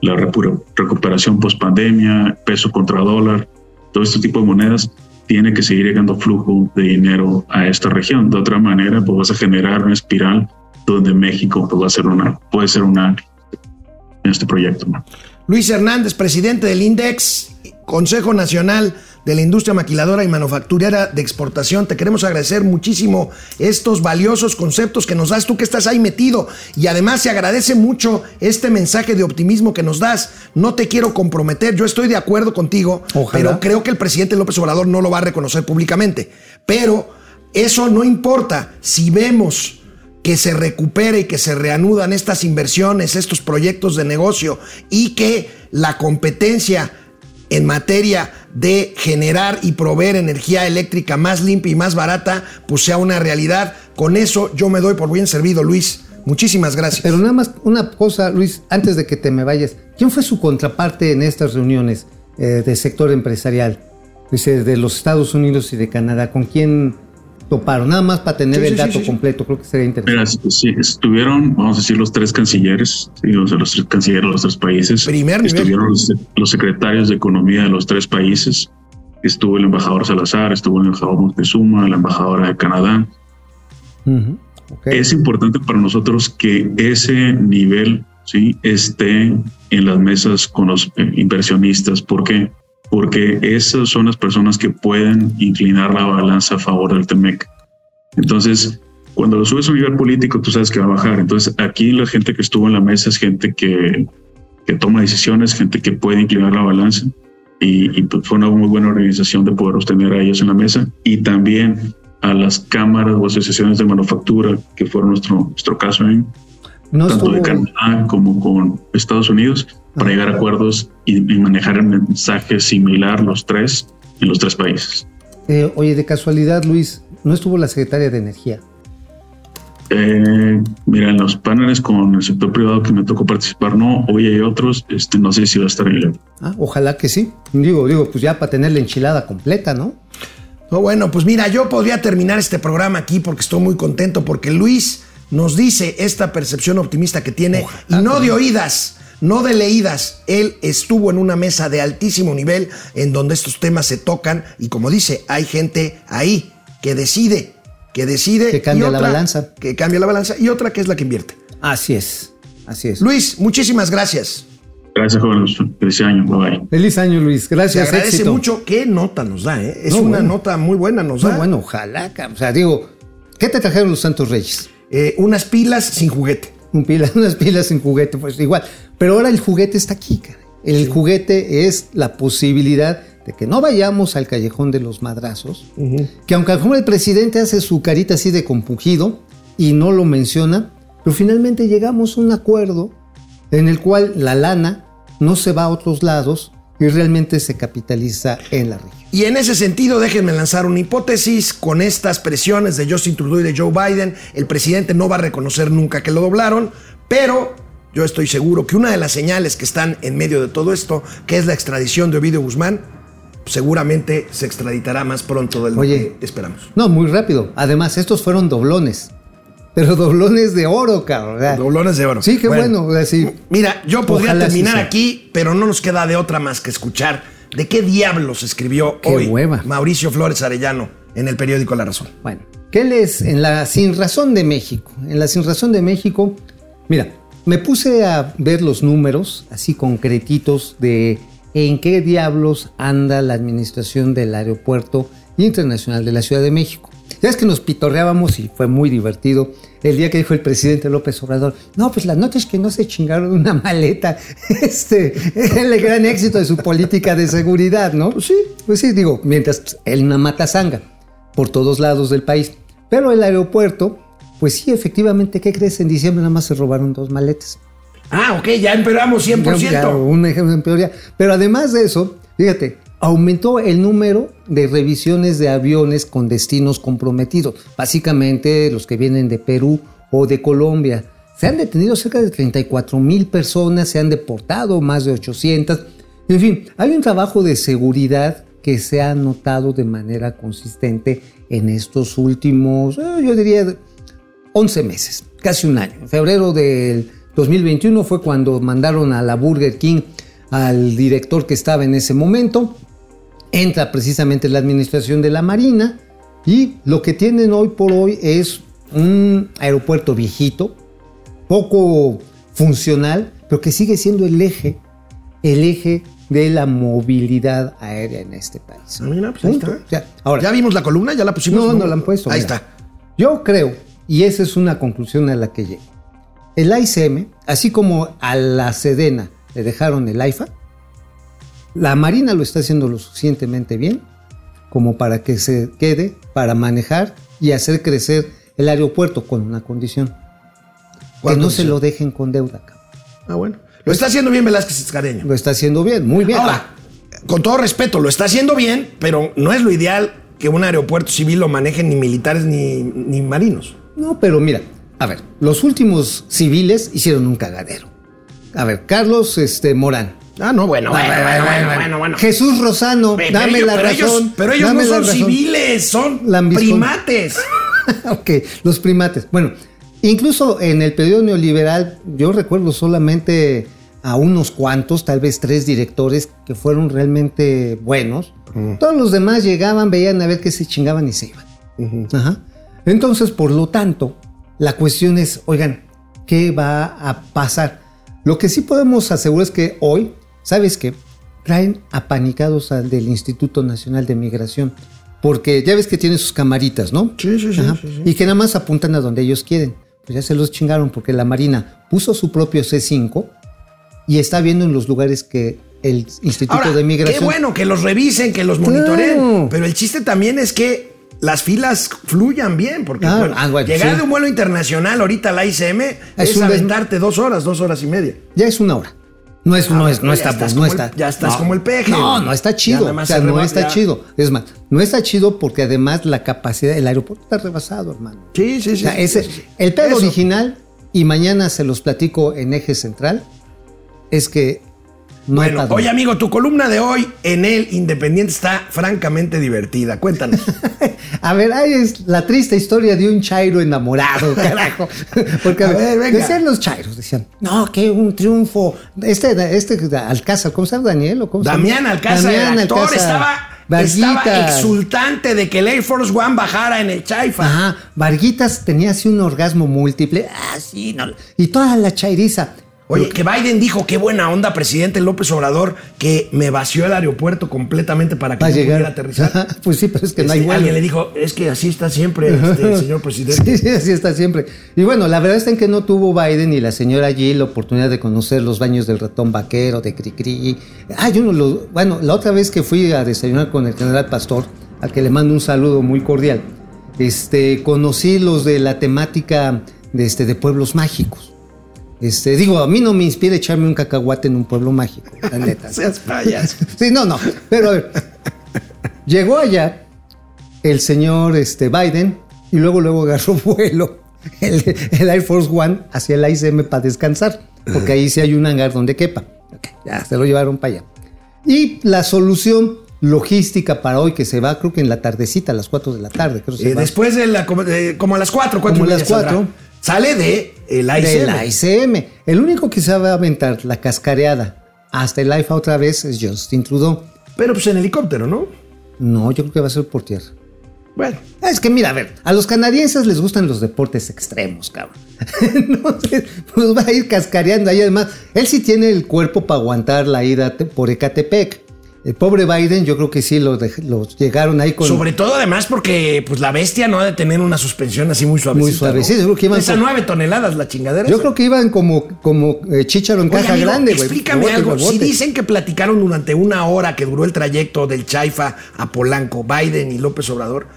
E: la recuperación post pandemia, peso contra dólar, todo este tipo de monedas, tiene que seguir llegando flujo de dinero a esta región. De otra manera, pues vas a generar una espiral donde México pues, va a ser una, puede ser una en este proyecto. ¿no?
A: Luis Hernández, presidente del INDEX, Consejo Nacional de la Industria Maquiladora y Manufacturera de Exportación. Te queremos agradecer muchísimo estos valiosos conceptos que nos das tú que estás ahí metido. Y además se agradece mucho este mensaje de optimismo que nos das. No te quiero comprometer, yo estoy de acuerdo contigo,
B: Ojalá.
A: pero creo que el presidente López Obrador no lo va a reconocer públicamente. Pero eso no importa si vemos que se recupere y que se reanudan estas inversiones, estos proyectos de negocio y que la competencia en materia de generar y proveer energía eléctrica más limpia y más barata, pues sea una realidad. Con eso yo me doy por bien servido, Luis. Muchísimas gracias.
B: Pero nada más una cosa, Luis, antes de que te me vayas. ¿Quién fue su contraparte en estas reuniones eh, de sector empresarial? Dice, de los Estados Unidos y de Canadá. ¿Con quién toparon? Nada más para tener
A: Sí,
B: el
A: sí,
B: dato
A: sí, sí.
B: completo. Creo que sería interesante.
E: Mira, sí, estuvieron, vamos a decir, los tres cancilleres, sí, o sea, los tres cancilleres de los tres países.
A: Primer.
E: Estuvieron los, los secretarios de economía de los tres países. Estuvo el embajador Salazar, estuvo el embajador Montezuma, la embajadora de Canadá.
B: Ujú, ok.
E: Es importante para nosotros que ese nivel sí esté en las mesas con los eh, inversionistas. ¿Por qué? Porque esas son las personas que pueden inclinar la balanza a favor del TEMEC. Entonces, cuando lo subes a un nivel político, tú sabes que va a bajar. Entonces, aquí la gente que estuvo en la mesa es gente que, que toma decisiones, gente que puede inclinar la balanza. Y, y, pues, fue una muy buena organización de poder tener a ellos en la mesa. Y también a las cámaras o asociaciones de manufactura, que fueron nuestro, nuestro caso en
B: no
E: tanto de Canadá como con Estados Unidos, para llegar a acuerdos y, y manejar el mensaje similar los tres en los tres países.
B: eh, oye, de casualidad, Luis, no estuvo la secretaria de Energía.
E: Eh, mira, en los paneles con el sector privado que me tocó participar, no, hoy hay otros, este, no sé si va a estar ahí.
B: Ah, ojalá que sí. Digo, digo, pues ya para tener la enchilada completa, ¿no?
A: No, bueno, pues mira, yo podría terminar este programa aquí porque estoy muy contento porque Luis nos dice esta percepción optimista que tiene y no de oídas, no de leídas. Él estuvo en una mesa de altísimo nivel en donde estos temas se tocan y como dice, hay gente ahí que decide, que decide.
B: Que cambia
A: y
B: la
A: otra
B: balanza.
A: Que cambia la balanza y otra que es la que invierte.
B: Así es, así es.
A: Luis, muchísimas gracias.
E: Gracias, jóvenes. Feliz año. Bye bye.
B: Feliz año, Luis.
A: Se
B: Gracias,
A: agradece
B: éxito.
A: mucho. ¿Qué nota nos da? eh? Es
B: No,
A: una
B: bueno.
A: nota muy buena, nos
B: No,
A: da.
B: bueno, ojalá. O sea, digo, ¿qué te trajeron los Santos Reyes?
A: Eh, unas pilas sin juguete.
B: Un pila, unas pilas sin juguete, pues igual. Pero ahora el juguete está aquí, cara. El juguete es la posibilidad de que no vayamos al callejón de los madrazos, que aunque a lo mejor el presidente hace su carita así de compungido y no lo menciona, pero finalmente llegamos a un acuerdo en el cual la lana no se va a otros lados y realmente se capitaliza en la región.
A: Y en ese sentido, déjenme lanzar una hipótesis. Con estas presiones de Justin Trudeau y de Joe Biden, el presidente no va a reconocer nunca que lo doblaron, pero yo estoy seguro que una de las señales que están en medio de todo esto, que es la extradición de Ovidio Guzmán, seguramente se extraditará más pronto del
B: Oye.
A: que esperamos.
B: No, muy rápido. Además, estos fueron doblones. Pero doblones de oro, cabrón.
A: Doblones de oro.
B: Sí, qué bueno. sí.
A: Mira, yo podría
B: Ojalá
A: terminar aquí, pero no nos queda de otra más que escuchar de qué diablos escribió
B: Qué
A: hoy
B: hueva.
A: Mauricio Flores Arellano en el periódico La Razón.
B: Bueno, ¿qué lees en la Sin Razón de México? En la Sin Razón de México, mira, me puse a ver los números, así concretitos, de en qué diablos anda la administración del Aeropuerto Internacional de la Ciudad de México. Ya es que nos pitorreábamos y fue muy divertido el día que dijo el presidente López Obrador, no, pues la nota es que no se chingaron una maleta. Este, el gran éxito de su política de seguridad, ¿no? Pues sí, pues sí, digo, mientras él una matazanga por todos lados del país. Pero el aeropuerto, pues sí, efectivamente, ¿qué crees? En diciembre nada más se robaron dos maletas.
A: Ah, ok, ya empeoramos 100%.
B: Ya, ya, un ejemplo en teoría. Pero además de eso, fíjate, aumentó el número de revisiones de aviones con destinos comprometidos. Básicamente los que vienen de Perú o de Colombia. Se han detenido cerca de 34 mil personas, se han deportado más de 800. En fin, hay un trabajo de seguridad que se ha notado de manera consistente en estos últimos, eh, yo diría, 11 meses, casi un año. En febrero del 2021 fue cuando mandaron a la Burger King al director que estaba en ese momento. Entra precisamente la administración de la Marina y lo que tienen hoy por hoy es un aeropuerto viejito, poco funcional, pero que sigue siendo el eje, el eje de la movilidad aérea en este país.
A: Ah, mira, pues ahí está.
B: Sea, ahora,
A: ¿Ya vimos la columna? ¿Ya la pusimos?
B: no, no la han puesto.
A: Ahí
B: mira.
A: está.
B: Yo creo, y esa es una conclusión a la que llego, el AICM, así como a la Sedena le dejaron el AIFA, la Marina lo está haciendo lo suficientemente bien como para que se quede, para manejar y hacer crecer el aeropuerto con una condición. Que
A: ¿Cuál
B: no se lo dejen con deuda. cabrón.
A: Ah, bueno. Lo está haciendo bien Velázquez Escareño.
B: Lo está haciendo bien, muy bien.
A: Ahora, con todo respeto, lo está haciendo bien, pero no es lo ideal que un aeropuerto civil lo manejen ni militares ni, ni marinos.
B: No, pero mira, a ver, los últimos civiles hicieron un cagadero. A ver, Carlos este, Morán,
A: Ah, no, bueno, bueno, bueno, bueno, bueno, bueno.
B: Jesús Rosano,
A: Pero
B: dame
A: ellos-
B: la
A: pero
B: razón.
A: Ellos, pero ellos no son civiles, son
B: Lambiscón.
A: primates.
B: ok, los primates. Bueno, incluso en el periodo neoliberal, yo recuerdo solamente a unos cuantos, tal vez tres directores que fueron realmente buenos. Todos los demás llegaban, veían a ver qué se chingaban y se iban. Ajá. Entonces, por lo tanto, la cuestión es, oigan, ¿qué va a pasar? Lo que sí podemos asegurar es que hoy, ¿sabes qué? Traen apanicados al del Instituto Nacional de Migración. Porque ya ves que tiene sus camaritas, ¿no?
A: Sí, sí, sí, sí.
B: Y que nada más apuntan a donde ellos quieren. Pues ya se los chingaron porque la Marina puso su propio C5 y está viendo en los lugares que el Instituto
A: Ahora,
B: de Migración.
A: qué bueno que los revisen, que los
B: Claro.
A: monitoreen. Pero el chiste también es que las filas fluyan bien, porque
B: Ah,
A: bueno,
B: ah, bueno,
A: llegar
B: sí.
A: de un vuelo internacional ahorita a la ICM es,
B: Es des-
A: dos horas, dos horas y media.
B: Ya es una hora. No es,
A: Ah,
B: no es, no está,
A: estás
B: no está.
A: el- ya estás
B: no.
A: como el peje.
B: No, no está chido.
A: nada más
B: O sea,
A: se
B: no
A: reba-
B: está
A: ya.
B: chido. Es más, no está chido porque además la capacidad, el aeropuerto está rebasado, hermano.
A: Sí, sí,
B: O
A: sí.
B: sea,
A: sí,
B: ese-
A: sí, sí.
B: el pedo
A: Eso.
B: original, y mañana se los platico en eje central, es que no
A: Bueno, oye amigo, tu columna de hoy en el Independiente está francamente divertida. Cuéntanos.
B: A ver, ahí es la triste historia de un chairo enamorado, carajo. Porque a
A: A
B: ver,
A: ver, venga.
B: decían los chairos, decían, no, que un triunfo. Este, este Alcázar, ¿cómo se llama Daniel? ¿O cómo?
A: Damián Alcázar, el actor,
B: Alcázar,
A: estaba,
B: Varguita.
A: estaba exultante de que el Air Force One bajara en el Chaifa.
B: Ajá, Varguitas tenía así un orgasmo múltiple. Ah, sí, no. Y toda la chairiza.
A: Oye, que Biden dijo, qué buena onda, presidente López Obrador, que me vació el aeropuerto completamente para que pudiera aterrizar.
B: Pues sí, pero es que no hay
A: Este,
B: vuelo.
A: Alguien le dijo, es que así está siempre, este, señor presidente.
B: Sí, sí, así está siempre. Y bueno, la verdad es que no tuvo Biden y la señora allí la oportunidad de conocer los baños del ratón vaquero, de Cricri. Ah, yo no lo. Bueno, la otra vez que fui a desayunar con el general Pastor, al que le mando un saludo muy cordial, este, conocí los de la temática de, este, de pueblos mágicos. Este, digo, a mí no me inspira echarme un cacahuate en un pueblo mágico, la neta.
A: Seas payaso.
B: Sí, no, no. Pero a ver, llegó allá el señor este, Biden y luego, luego agarró vuelo el, el Air Force One hacia el ICM para descansar, porque ahí sí hay un hangar donde quepa. Ya se lo llevaron para allá. Y la solución logística para hoy que se va, creo que en la tardecita, a las 4 de la tarde. Creo se
A: Eh,
B: va.
A: después de la, como, a las 4,
B: Como a las cuatro.
A: Sale de el
B: ICM. El único que se va a aventar la cascareada hasta el IFA otra vez es Justin Trudeau.
A: Pero pues en helicóptero, ¿no?
B: No, yo creo que va a ser por tierra.
A: Bueno.
B: Es que mira, a ver, a los canadienses les gustan los deportes extremos, cabrón. Entonces, pues va a ir cascareando ahí. Además, él sí tiene el cuerpo para aguantar la ida por Ecatepec. El pobre Biden, yo creo que sí lo, dej- lo llegaron ahí con.
A: Sobre todo además porque pues la bestia no ha de tener una suspensión así muy suavecita.
B: Muy suavecita,
A: ¿no?
B: yo creo que iban
A: Pesa
B: por-
A: 9 toneladas la chingadera.
B: yo
A: esa.
B: creo que iban como, como eh, chícharo en
A: Oye,
B: caja
A: amigo,
B: grande, güey.
A: Explícame algo. Si dicen que platicaron durante una hora que duró el trayecto del Chaifa a Polanco, Biden y López Obrador,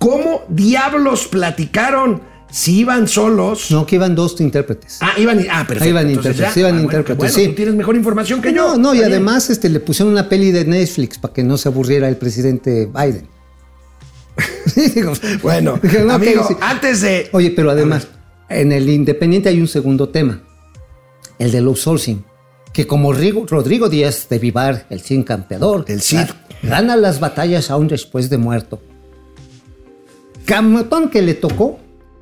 A: ¿cómo diablos platicaron si iban solos?
B: No, que iban dos intérpretes.
A: Ah, iban, ah, perfecto.
B: Ahí iban
A: Entonces
B: intérpretes,
A: ya.
B: iban
A: Ah, bueno,
B: intérpretes,
A: bueno,
B: sí.
A: Tú tienes mejor información que
B: no,
A: yo.
B: no, y
A: Está bien.
B: además este, le pusieron una peli de Netflix para que no se aburriera el presidente Biden.
A: Bueno,
B: ok,
A: amigo,
B: sí.
A: antes de.
B: Oye, pero además, en el Independiente hay un segundo tema, el del outsourcing, que como Rigo- Rodrigo Díaz de Vivar, el Cid campeador,
A: El Cid.
B: gana las batallas aún después de muerto. Camatón que le tocó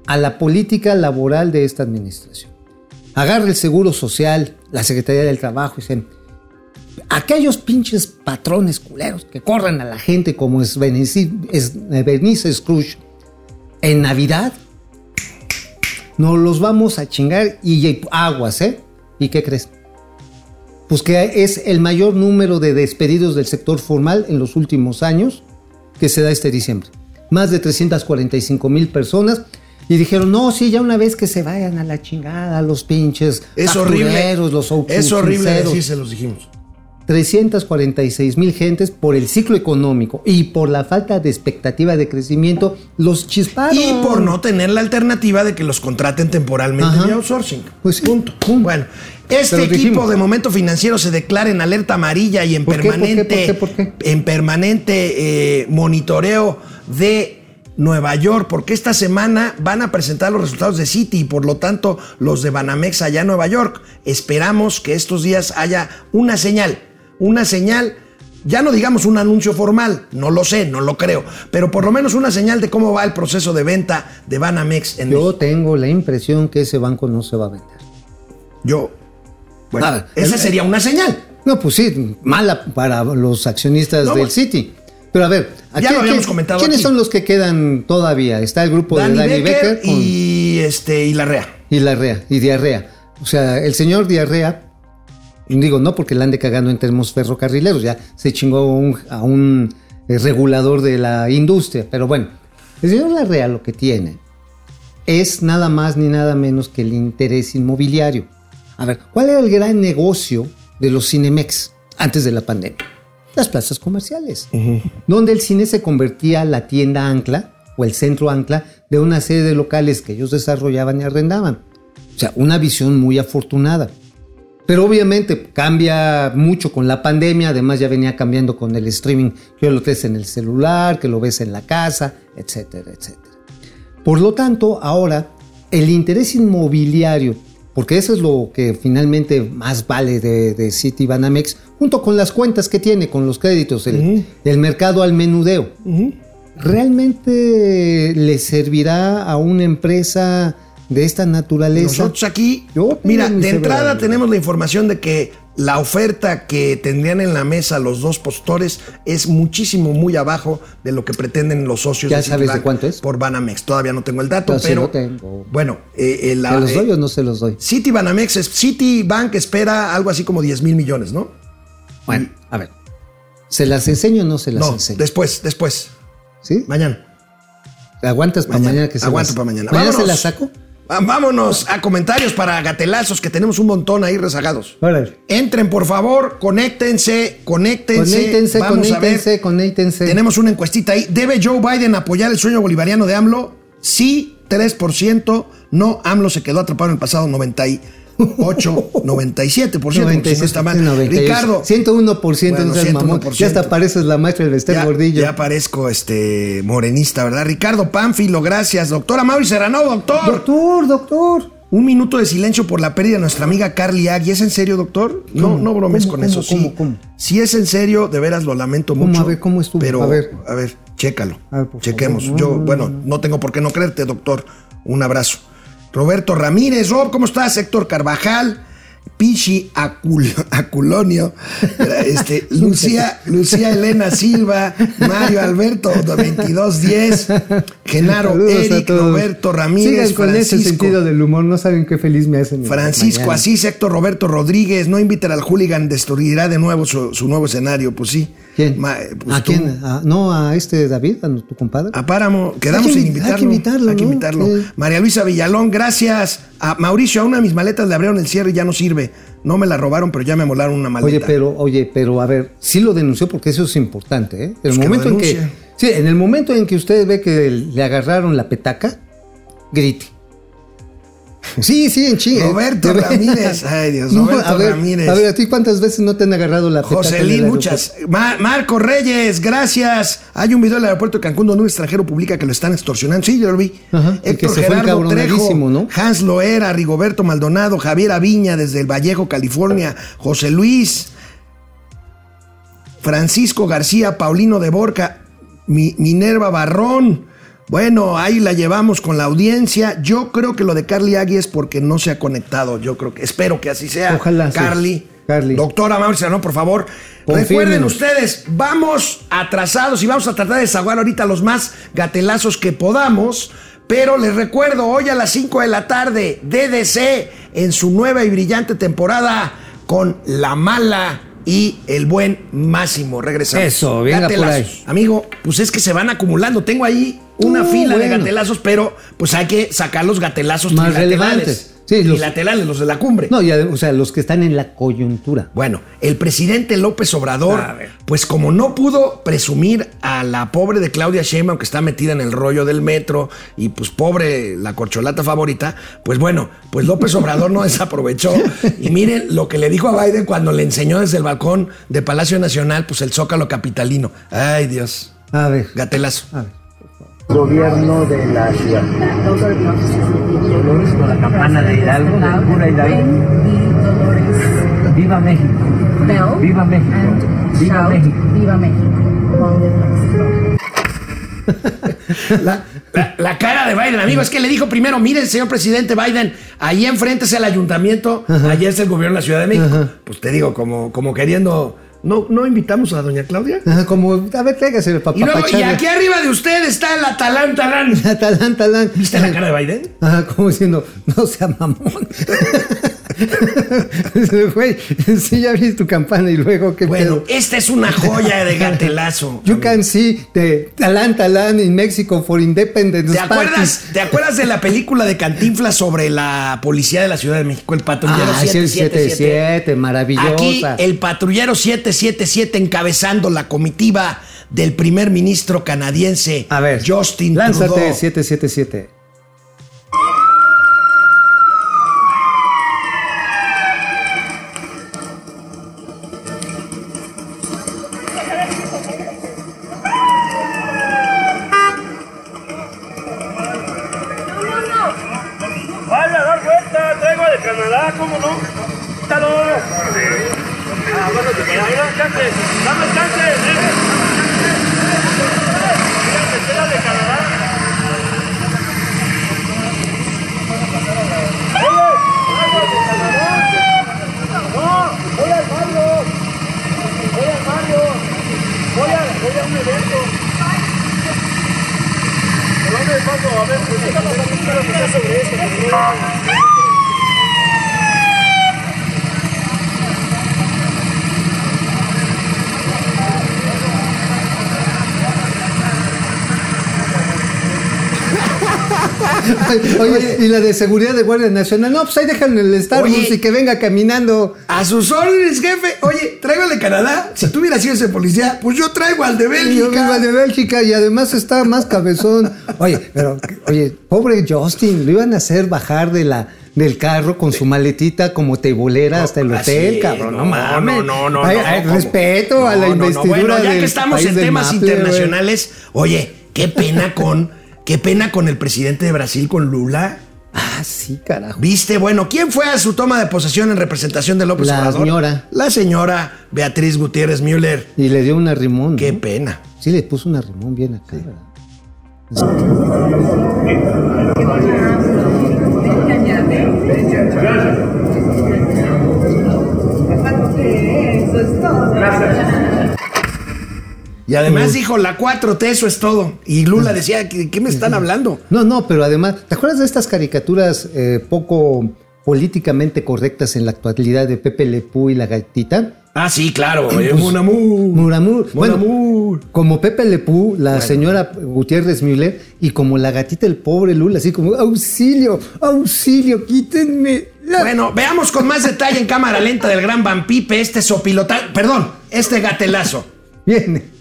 B: a la política laboral de esta administración. Agarra el seguro social, la Secretaría del Trabajo, y dicen, aquellos pinches patrones culeros que corran a la gente como es Bernice, Bernice Scrooge en Navidad, nos los vamos a chingar y aguas, ¿eh? ¿Y qué crees? Pues que es el mayor número de despedidos del sector formal en los últimos años que se da este diciembre. Más de 345 mil personas. Y dijeron, no, sí, ya una vez que se vayan a la chingada los pinches
A: Es horrible.
B: los
A: Es horrible
B: outsourceros".
A: decir, se los dijimos.
B: 346 mil gentes por el ciclo económico y por la falta de expectativa de crecimiento, los chisparon.
A: Y por no tener la alternativa de que los contraten temporalmente
B: Ajá.
A: vía outsourcing.
B: Pues sí.
A: Punto. Bueno, este equipo
B: dijimos.
A: de momento financiero se declara en alerta amarilla y en permanente,
B: ¿Por qué? ¿Por qué?
A: en permanente eh, monitoreo de Nueva York, porque esta semana van a presentar los resultados de Citi y por lo tanto los de Banamex allá en Nueva York. Esperamos que estos días haya una señal, una señal. Ya no digamos un anuncio formal, no lo sé, no lo creo, pero por lo menos una señal de cómo va el proceso de venta de Banamex en
B: Yo
A: México.
B: tengo la impresión que ese banco no se va a vender.
A: Yo. Bueno,
B: A ver,
A: esa
B: el-
A: sería una señal.
B: No, pues sí, mala para los accionistas
A: No,
B: del
A: bueno.
B: City. Pero a ver, ¿a
A: Ya lo habíamos comentado
B: ¿quiénes
A: aquí.
B: son los que quedan todavía? Está el grupo
A: Danny,
B: de Danny
A: Becker,
B: Becker, con-
A: y este y la REA.
B: y la REA, y Diarrea. O sea, el señor Diarrea, digo, no porque la ande cagando en términos ferrocarrileros, ya se chingó a un, a un, eh, regulador de la industria. Pero bueno, el señor Larrea lo que tiene es nada más ni nada menos que el interés inmobiliario. A ver, ¿cuál era el gran negocio de los Cinemex antes de la pandemia? Las plazas comerciales, donde el cine se convertía la tienda ancla o el centro ancla de una serie de locales que ellos desarrollaban y arrendaban. O sea, una visión muy afortunada. Pero obviamente cambia mucho con la pandemia, además ya venía cambiando con el streaming, que lo ves en el celular, que lo ves en la casa, etcétera, etcétera. Por lo tanto, ahora el interés inmobiliario, porque eso es lo que finalmente más vale de, de City Banamex, junto con las cuentas que tiene, con los créditos, el, el mercado al menudeo, ¿realmente le servirá a una empresa de esta naturaleza?
A: Nosotros aquí, mira,
B: mi
A: de entrada tenemos la información de que la oferta que tendrían en la mesa los dos postores es muchísimo muy abajo de lo que pretenden los socios
B: ¿Ya
A: de
B: sabes de cuánto es?
A: por Banamex. Todavía no tengo el dato,
B: Yo
A: pero
B: tengo.
A: bueno, eh, eh, la-
B: ¿Se los doy
A: eh,
B: o no se los doy?
A: City Banamex, Citibank espera algo así como 10 mil millones, ¿no?
B: Bueno, a ver. ¿Se las enseño o no se las
A: No,
B: enseño?
A: después, después,
B: ¿Sí?
A: mañana.
B: ¿Aguantas para
A: Mañana.
B: mañana que se
A: Aguanto
B: las-
A: para mañana.
B: ¿Mañana se las saco?
A: Vámonos a comentarios para gatelazos, que tenemos un montón ahí rezagados. Entren, por favor, conéctense, conéctense.
B: Conéctense,
A: Vamos a ver.
B: conéctense, conéctense.
A: Tenemos una encuestita ahí. ¿Debe Joe Biden apoyar el sueño bolivariano de AMLO? Sí, 3%. No, AMLO se quedó atrapado en el pasado 98, 97%. porque si no
B: 97,
A: está mal.
B: 98.
A: Ricardo.
B: 101%,
A: Bueno,
B: no seas mamón.
A: 101%.
B: Ya hasta pareces la maestra del Bester
A: Ya,
B: Gordillo.
A: ya parezco este morenista, ¿verdad? Ricardo Pánfilo, gracias. Doctora Mauri Serrano, doctor.
B: Doctor, doctor.
A: Un minuto de silencio por la pérdida de nuestra amiga Carly Agui. ¿Es en serio, doctor? No,
B: ¿Cómo?
A: no bromes
B: ¿Cómo,
A: con
B: cómo,
A: eso. sí.
B: cómo, cómo?
A: Si es en serio, de veras lo lamento
B: ¿Cómo?
A: mucho.
B: A ver, ¿cómo estuvo?
A: Pero,
B: A ver.
A: a ver, chécalo.
B: A ver, por
A: Chequemos.
B: favor.
A: Yo,
B: No, no,
A: bueno, no tengo por qué no creerte, doctor. Un abrazo. Roberto Ramírez, Rob, ¿cómo estás? Héctor Carvajal, Pichi Acul- Aculonio, este, Lucía, Lucía Elena Silva, Mario Alberto 2210, Genaro
B: Saludos
A: Eric. Roberto Ramírez,
B: Sigan con ese
A: Francisco.
B: sentido del humor, no saben qué feliz me hacen.
A: Francisco. Asís, Héctor Roberto Rodríguez, no invitar al hooligan, destruirá de nuevo su, su nuevo escenario. Pues sí.
B: ¿Quién?
A: Ma- pues
B: ¿A
A: tú.
B: quién? ¿A- no, a este David, a tu compadre.
A: A Páramo, quedamos
B: Hay que
A: sin
B: invi-
A: invitarlo.
B: hay que invitarlo,
A: Hay que invitarlo. María Luisa Villalón, gracias. A Mauricio, a una de mis maletas le abrieron el cierre y ya no sirve. No me la robaron, pero ya me molaron una maleta.
B: Oye, pero, oye, pero a ver, sí lo denunció porque eso es importante, ¿eh?
A: Pues
B: el
A: que lo
B: momento en que. Sí, en el momento en que usted ve que le agarraron la petaca, grite. Sí, sí, en chinga.
A: Roberto. Ramírez. Ay, Dios,
B: No,
A: Roberto
B: a ver,
A: Ramírez.
B: A ver, ¿a ti cuántas veces no te han agarrado la
A: Joselín, muchas. Ma- Marco Reyes, gracias. Hay un video del aeropuerto de Cancún donde un extranjero publica que lo están extorsionando. Sí, yo lo vi.
B: Ajá, y que
A: Héctor
B: se fue
A: Gerardo Trejo,
B: ¿no?
A: Hans Loera, Rigoberto Maldonado, Javier Aviña desde el Vallejo, California, José Luis, Francisco García, Paulino de Borca, Mi- Minerva Barrón. Bueno, ahí la llevamos con la audiencia. Yo creo que lo de Carly Agui es porque no se ha conectado. Yo creo que, espero que así sea.
B: Ojalá, sí.
A: Carly.
B: Carly.
A: Doctora Mauricio, no, por favor. Recuerden ustedes, vamos atrasados y vamos a tratar de desaguar ahorita los más gatelazos que podamos. Pero les recuerdo, hoy a las 5 de la tarde, DDC en su nueva y brillante temporada con La Mala y el buen Máximo. Regresamos.
B: Eso, venga por
A: Gatelazos.
B: ahí.
A: Amigo, pues es que se van acumulando. Tengo ahí una
B: Uh,
A: fila de gatelazos, pero pues hay que sacar los gatelazos
B: Más relevantes. Sí, los-
A: trilaterales, los de la cumbre.
B: No, o sea, los que están en la coyuntura.
A: Bueno, el presidente López Obrador, pues como no pudo presumir a la pobre de Claudia Sheinbaum que está metida en el rollo del metro y pues pobre la corcholata favorita, pues bueno, pues López Obrador no desaprovechó y miren lo que le dijo a Biden cuando le enseñó desde el balcón de Palacio Nacional, pues el zócalo capitalino. Ay Dios,
B: A ver.
A: gatelazo.
B: A ver.
F: gobierno de la ciudad. Dolores con la campana de Hidalgo, del cura Hidalgo. Viva México. Viva México. Viva México.
G: Viva México.
A: La cara de Biden, amigo, es que le dijo primero, miren, señor presidente Biden, ahí enfrente es el ayuntamiento, allá es el gobierno de la Ciudad de México. Pues te digo, como, como queriendo, ¿no, ¿no invitamos a doña Claudia?
B: Como, a ver, tráigase el
A: Y luego, y
B: papá.
A: aquí arriba de usted está el Atalán Talán.
B: Talán, talán.
A: ¿Viste la cara de Biden?
B: Ajá, como diciendo, no sea mamón. Güey, sí, ya tu campana y luego qué
A: Bueno,
B: pedo.
A: esta es una joya de gatelazo.
B: You can see the Talán, Talán in Mexico for Independence
A: ¿Te acuerdas, ¿Te acuerdas de la película de Cantinflas sobre la policía de la Ciudad de México, el patrullero
B: Ah, sí, el
A: 777?
B: 77, maravillosa.
A: Aquí el patrullero 777 encabezando la comitiva del primer ministro canadiense
B: A ver,
A: Justin
B: lánzate
A: Trudeau.
B: 777.
H: Vaya a dar vuelta, traigo de Canadá, ¿cómo no? ¡Quítalo! Ah, bueno, te queda, dame chance, dame chance, eh. Mira, te queda de Canadá. Oye, traigo de Canadá. No, voy al Mario. Voy al Mario. Voy a, voy a un evento. ¿Por dónde paso? A ver, pues sobre esto. por favor.
B: Oye, y la de seguridad de Guardia Nacional. No, pues ahí dejan el Starbucks
A: Oye.
B: y que venga caminando.
A: A sus órdenes, jefe. Oye, traigo al de Canadá. Si tú hubieras sido ese policía, pues yo traigo al de
B: Y yo
A: Bélgica.
B: vivo de Bélgica y además está más cabezón. Oye, pero, oye, pobre Justin, lo iban a hacer bajar de la, del carro con su maletita como tebolera hasta el
A: así
B: hotel, cabrón. No,
A: no,
B: mames.
A: no, no, no, no,
B: respeto a la investidura
A: Bueno, ya
B: del
A: que estamos
B: país
A: en temas
B: Maple,
A: internacionales, oye, qué pena con, qué pena con el presidente de Brasil, con Lula.
B: Ah, sí, carajo.
A: ¿Viste? Bueno, ¿quién fue a su toma de posesión en representación de López
B: La
A: Obrador?
B: señora.
A: La señora Beatriz Gutiérrez Müller.
B: Y le dio una rimón.
A: Qué
B: ¿no?
A: pena.
B: Sí, le puso una rimón bien acá.
A: Y además dijo, la 4T, eso es todo. Y Lula decía, ¿qué, qué me están hablando?
B: No, no, pero además, ¿te acuerdas de estas caricaturas eh, poco políticamente correctas en la actualidad de Pepe Lepú y la gatita?
A: Ah, sí, claro. eh,
B: Pues. Muramur.
A: Mon
B: Bueno, como Pepe Lepú, la señora Gutiérrez Müller, y como la gatita el pobre Lula, así como, auxilio, auxilio, quítenme. la-".
A: Bueno, veamos con más detalle en cámara lenta del gran Vampipe este sopilota... Perdón, este gatelazo.
B: Viene.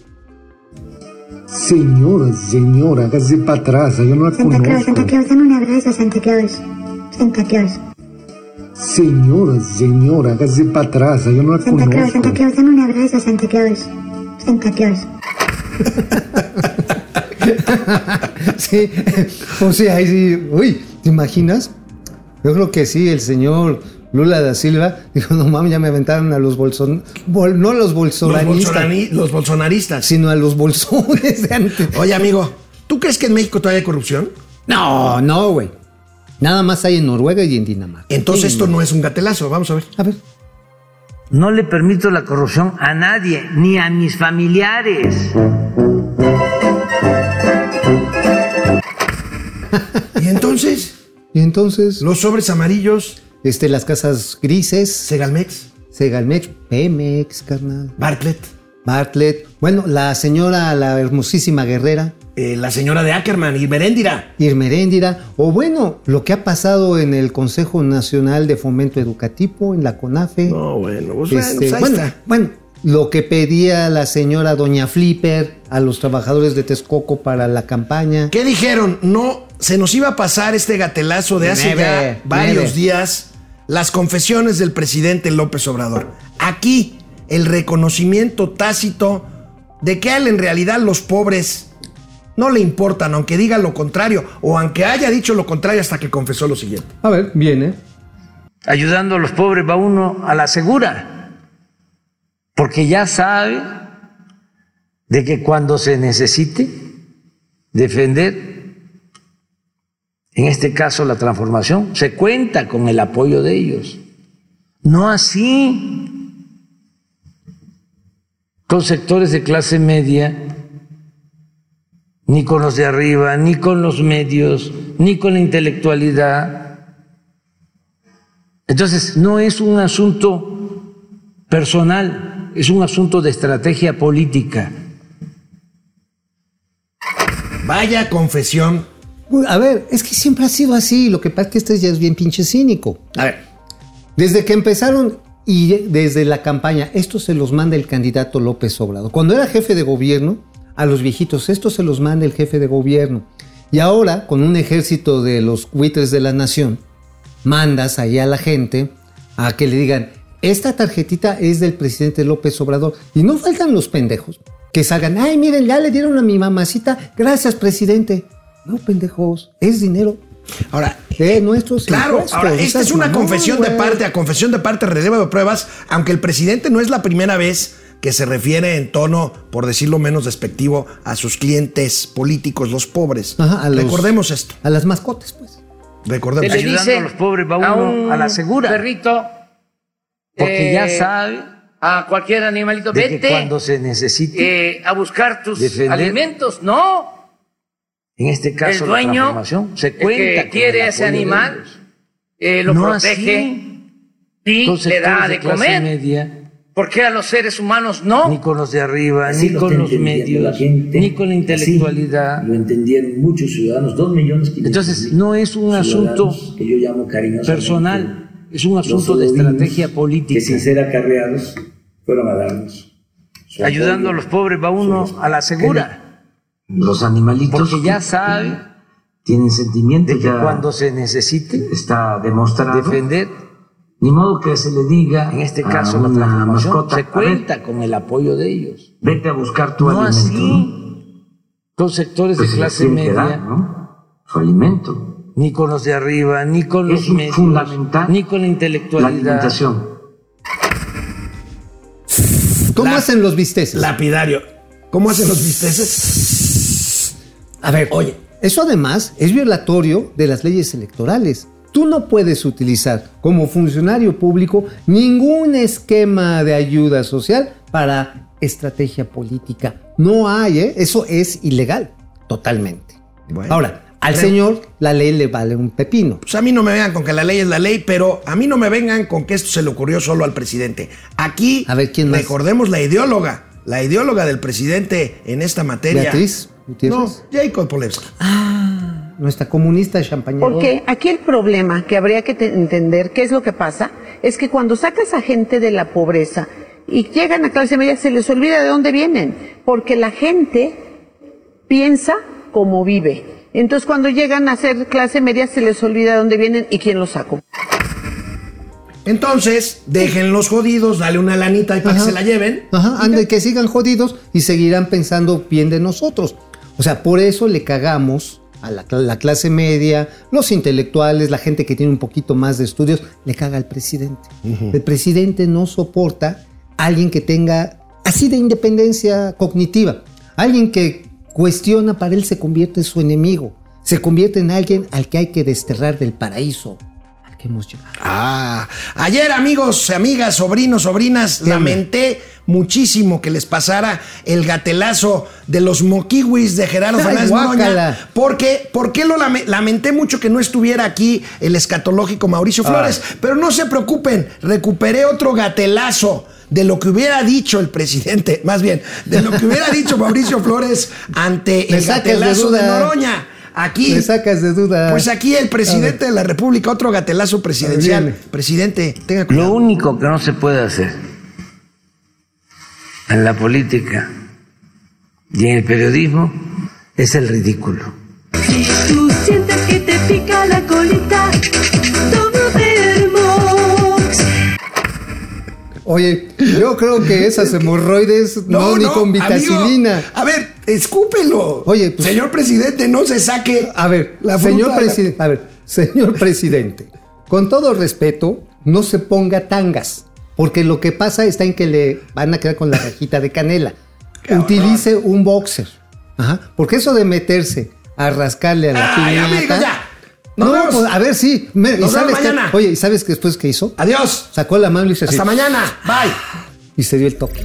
I: Señora, señora, hágase para atrás, yo no la
G: Santa Claus, Santa
I: conozco.
G: Claus, dame un abrazo Santa Claus. Santa Claus.
I: Señora, señora, hágase para atrás, yo no la
G: Santa Claus, Santa
I: conozco.
G: Claus, dame un abrazo Santa Claus. Santa Claus.
B: Sí, o sea, ahí sí, uy, ¿te imaginas? Yo creo que sí, el señor Lula da Silva dijo, no mames, ya me aventaron a los bolson, bol- no a los
A: Los,
B: bolsonaristas,
A: bolsonani- los bolsonaristas.
B: sino a los bolsones de antes.
A: Oye, amigo, ¿tú crees que en México todavía hay corrupción?
B: No, no, güey. Nada más hay en Noruega y en Dinamarca.
A: Entonces
B: Sí,
A: esto no es un gatelazo, vamos a ver.
B: A ver.
F: No le permito la corrupción a nadie, ni a mis familiares.
A: Y entonces,
B: Y entonces,
A: los sobres amarillos,
B: este, las casas grises,
A: Segalmex,
B: Segalmex, Pemex, carnal,
A: Bartlett,
B: Bartlett, bueno, la señora, la hermosísima guerrera,
A: eh, la señora de Ackerman y Beréndira.
B: Irmeréndira, o bueno, lo que ha pasado en el Consejo Nacional de Fomento Educativo, en la CONAFE.
A: No, bueno, pues, bueno,
B: Este,
A: pues ahí
B: bueno,
A: está.
B: bueno, lo que pedía la señora Doña Flipper a los trabajadores de Texcoco para la campaña.
A: ¿Qué dijeron? No, se nos iba a pasar este gatelazo de hace ya varios días, las confesiones del presidente López Obrador. Aquí, el reconocimiento tácito de que a él en realidad los pobres no le importan, aunque diga lo contrario, o aunque haya dicho lo contrario hasta que confesó lo siguiente.
B: A ver, viene.
F: Ayudando a los pobres va uno a la segura, porque ya sabe de que cuando se necesite defender, en este caso la transformación, se cuenta con el apoyo de ellos. No así con sectores de clase media, ni con los de arriba, ni con los medios, ni con la intelectualidad. Entonces, no es un asunto personal, es un asunto de estrategia política.
A: Vaya confesión.
B: A ver, es que siempre ha sido así. Lo que pasa es que este ya es bien pinche cínico. A ver, desde que empezaron y desde la campaña, esto se los manda el candidato López Obrador. Cuando era jefe de gobierno, a los viejitos, esto se los manda el jefe de gobierno. Y ahora, con un ejército de los buitres de la nación, mandas ahí a la gente a que le digan, esta tarjetita es del presidente López Obrador. Y no faltan los pendejos que salgan, ay, miren, ya le dieron a mi mamacita, gracias, presidente. No, pendejos, es dinero
A: Ahora,
B: de nuestros
A: Claro,
B: impuestos.
A: ahora, esta es una
B: mamón,
A: confesión de parte a confesión de parte, relevo de pruebas, aunque el presidente no es la primera vez que se refiere en tono, por decirlo menos despectivo, a sus clientes políticos, los pobres.
B: Ajá, los-
A: Recordemos esto,
B: A las mascotas, pues.
A: recordemos.
F: le dice a los pobres va
J: a
F: uno
J: un
F: a la segura.
J: perrito
F: Porque
J: eh,
F: ya sabe
J: a cualquier animalito
F: de
J: vete
F: que cuando se necesite,
J: eh, a buscar tus
F: defender-
J: alimentos no
F: en este
J: el
F: caso la
J: dueño
F: transformación, se
J: el
F: cuenta
J: que
F: el
J: quiere ese
F: de
J: animal eh, lo
F: No
J: protege
F: así
J: y
F: con
J: le da de
F: clase
J: comer
F: media,
J: ¿por qué a los seres humanos no?
F: ni con los de arriba,
K: Así
F: ni
K: lo
F: con los medios,
K: la gente,
F: ni con la intelectualidad.
K: lo entendieron muchos ciudadanos, dos millones
F: Entonces, no es un asunto
K: que yo llamo
F: personal, es un asunto de estrategia política.
K: que sin ser acarreados fueron a darnos
F: Ayudando a
K: apoyo.
F: los pobres va uno a la segura,
K: los animalitos
F: porque ya sabe
K: tienen sentimiento
F: de que
K: ya
F: cuando se necesite
K: está demostrado
F: defender,
K: ni modo que se le diga
F: en este
K: a
F: caso la
K: una
F: transformación,
K: mascota,
F: se
K: "A ver,
F: cuenta con el apoyo de ellos.
K: vete a buscar tu
F: No
K: alimento
F: así
K: ¿no?
F: con sectores
K: Pues
F: de clase media,
K: dar, ¿no? su alimento
F: ni con los de arriba, ni con
J: Es
F: los medios,
J: fundamental
F: ni con la
J: La
F: intelectualidad.
J: alimentación.
B: ¿Cómo
A: La-
B: hacen los bisteces?
A: Lapidario. ¿Cómo hacen los bisteces?
B: A ver,
A: Oye.
B: eso además es violatorio de las leyes electorales. Tú no puedes utilizar como funcionario público ningún esquema de ayuda social para estrategia política. No hay, ¿eh? Eso es ilegal, totalmente.
A: Bueno,
B: Ahora, al señor la ley le vale un pepino.
A: Pues a mí no me vengan con que la ley es la ley, pero a mí no me vengan con que esto se le ocurrió solo al presidente. Aquí,
B: A ver, ¿quién más?
A: recordemos la ideóloga, la ideóloga del presidente en esta materia.
B: Beatriz Gutiérrez.
A: No, Jacob Polewski.
B: Nuestra comunista champañera.
L: Porque aquí el problema que habría que te- entender, qué es lo que pasa, es que cuando sacas a gente de la pobreza y llegan a clase media, se les olvida de dónde vienen, porque la gente piensa como vive. Entonces cuando llegan a ser clase media, se les olvida de dónde vienen y quién los sacó.
A: Entonces, dejen los jodidos, dale una lanita y para que se la lleven.
B: Ajá, ande, que sigan jodidos y seguirán pensando bien de nosotros. O sea, por eso le cagamos a la, cl- la clase media, los intelectuales, la gente que tiene un poquito más de estudios, le caga al presidente. El presidente no soporta a alguien que tenga así de independencia cognitiva. Alguien que cuestiona para él se convierte en su enemigo. Se convierte en alguien al que hay que desterrar del paraíso que hemos llegado.
A: Ah, ayer amigos, amigas, sobrinos, sobrinas, lamenté muchísimo que les pasara el gatelazo de los moquiwis de Gerardo Fernández. Noroña. Porque, ¿por qué lo lame- lamenté mucho que no estuviera aquí el escatológico Mauricio Flores? Pero no se preocupen, recuperé otro gatelazo de lo que hubiera dicho el presidente, más bien, de lo que hubiera dicho Mauricio Flores ante
B: Me
A: el
B: de
A: gatelazo de. Noroña. Aquí.
B: Me sacas de duda.
A: Pues aquí el presidente de la República, otro gatelazo presidencial. Presidente, tenga
F: Lo
A: cuidado.
F: único que no se puede hacer en la política y en el periodismo es el ridículo.
M: Tú sientes que te pica la colita.
B: Oye, yo creo que esas hemorroides no, ni con vitacilina.
A: amigo, a ver, escúpelo.
B: Oye, pues-
A: señor presidente, no se saque.
B: A ver,
A: la
B: señor presidente, a ver, señor presidente, con todo respeto, no se ponga tangas, porque lo que pasa está en que le van a quedar con la rajita de canela. Utilice un boxer. Ajá, porque eso de meterse a rascarle a la
A: Ay,
B: piñata.
A: amigo, ya.
B: No,
A: vemos.
B: pues, a ver, sí. me-
A: Nos
B: ¿y sabes
A: vemos mañana.
B: Oye, ¿y sabes qué después qué hizo?
A: Adiós.
B: Sacó la mano y se
A: Hasta mañana. Bye.
B: y se dio el toque.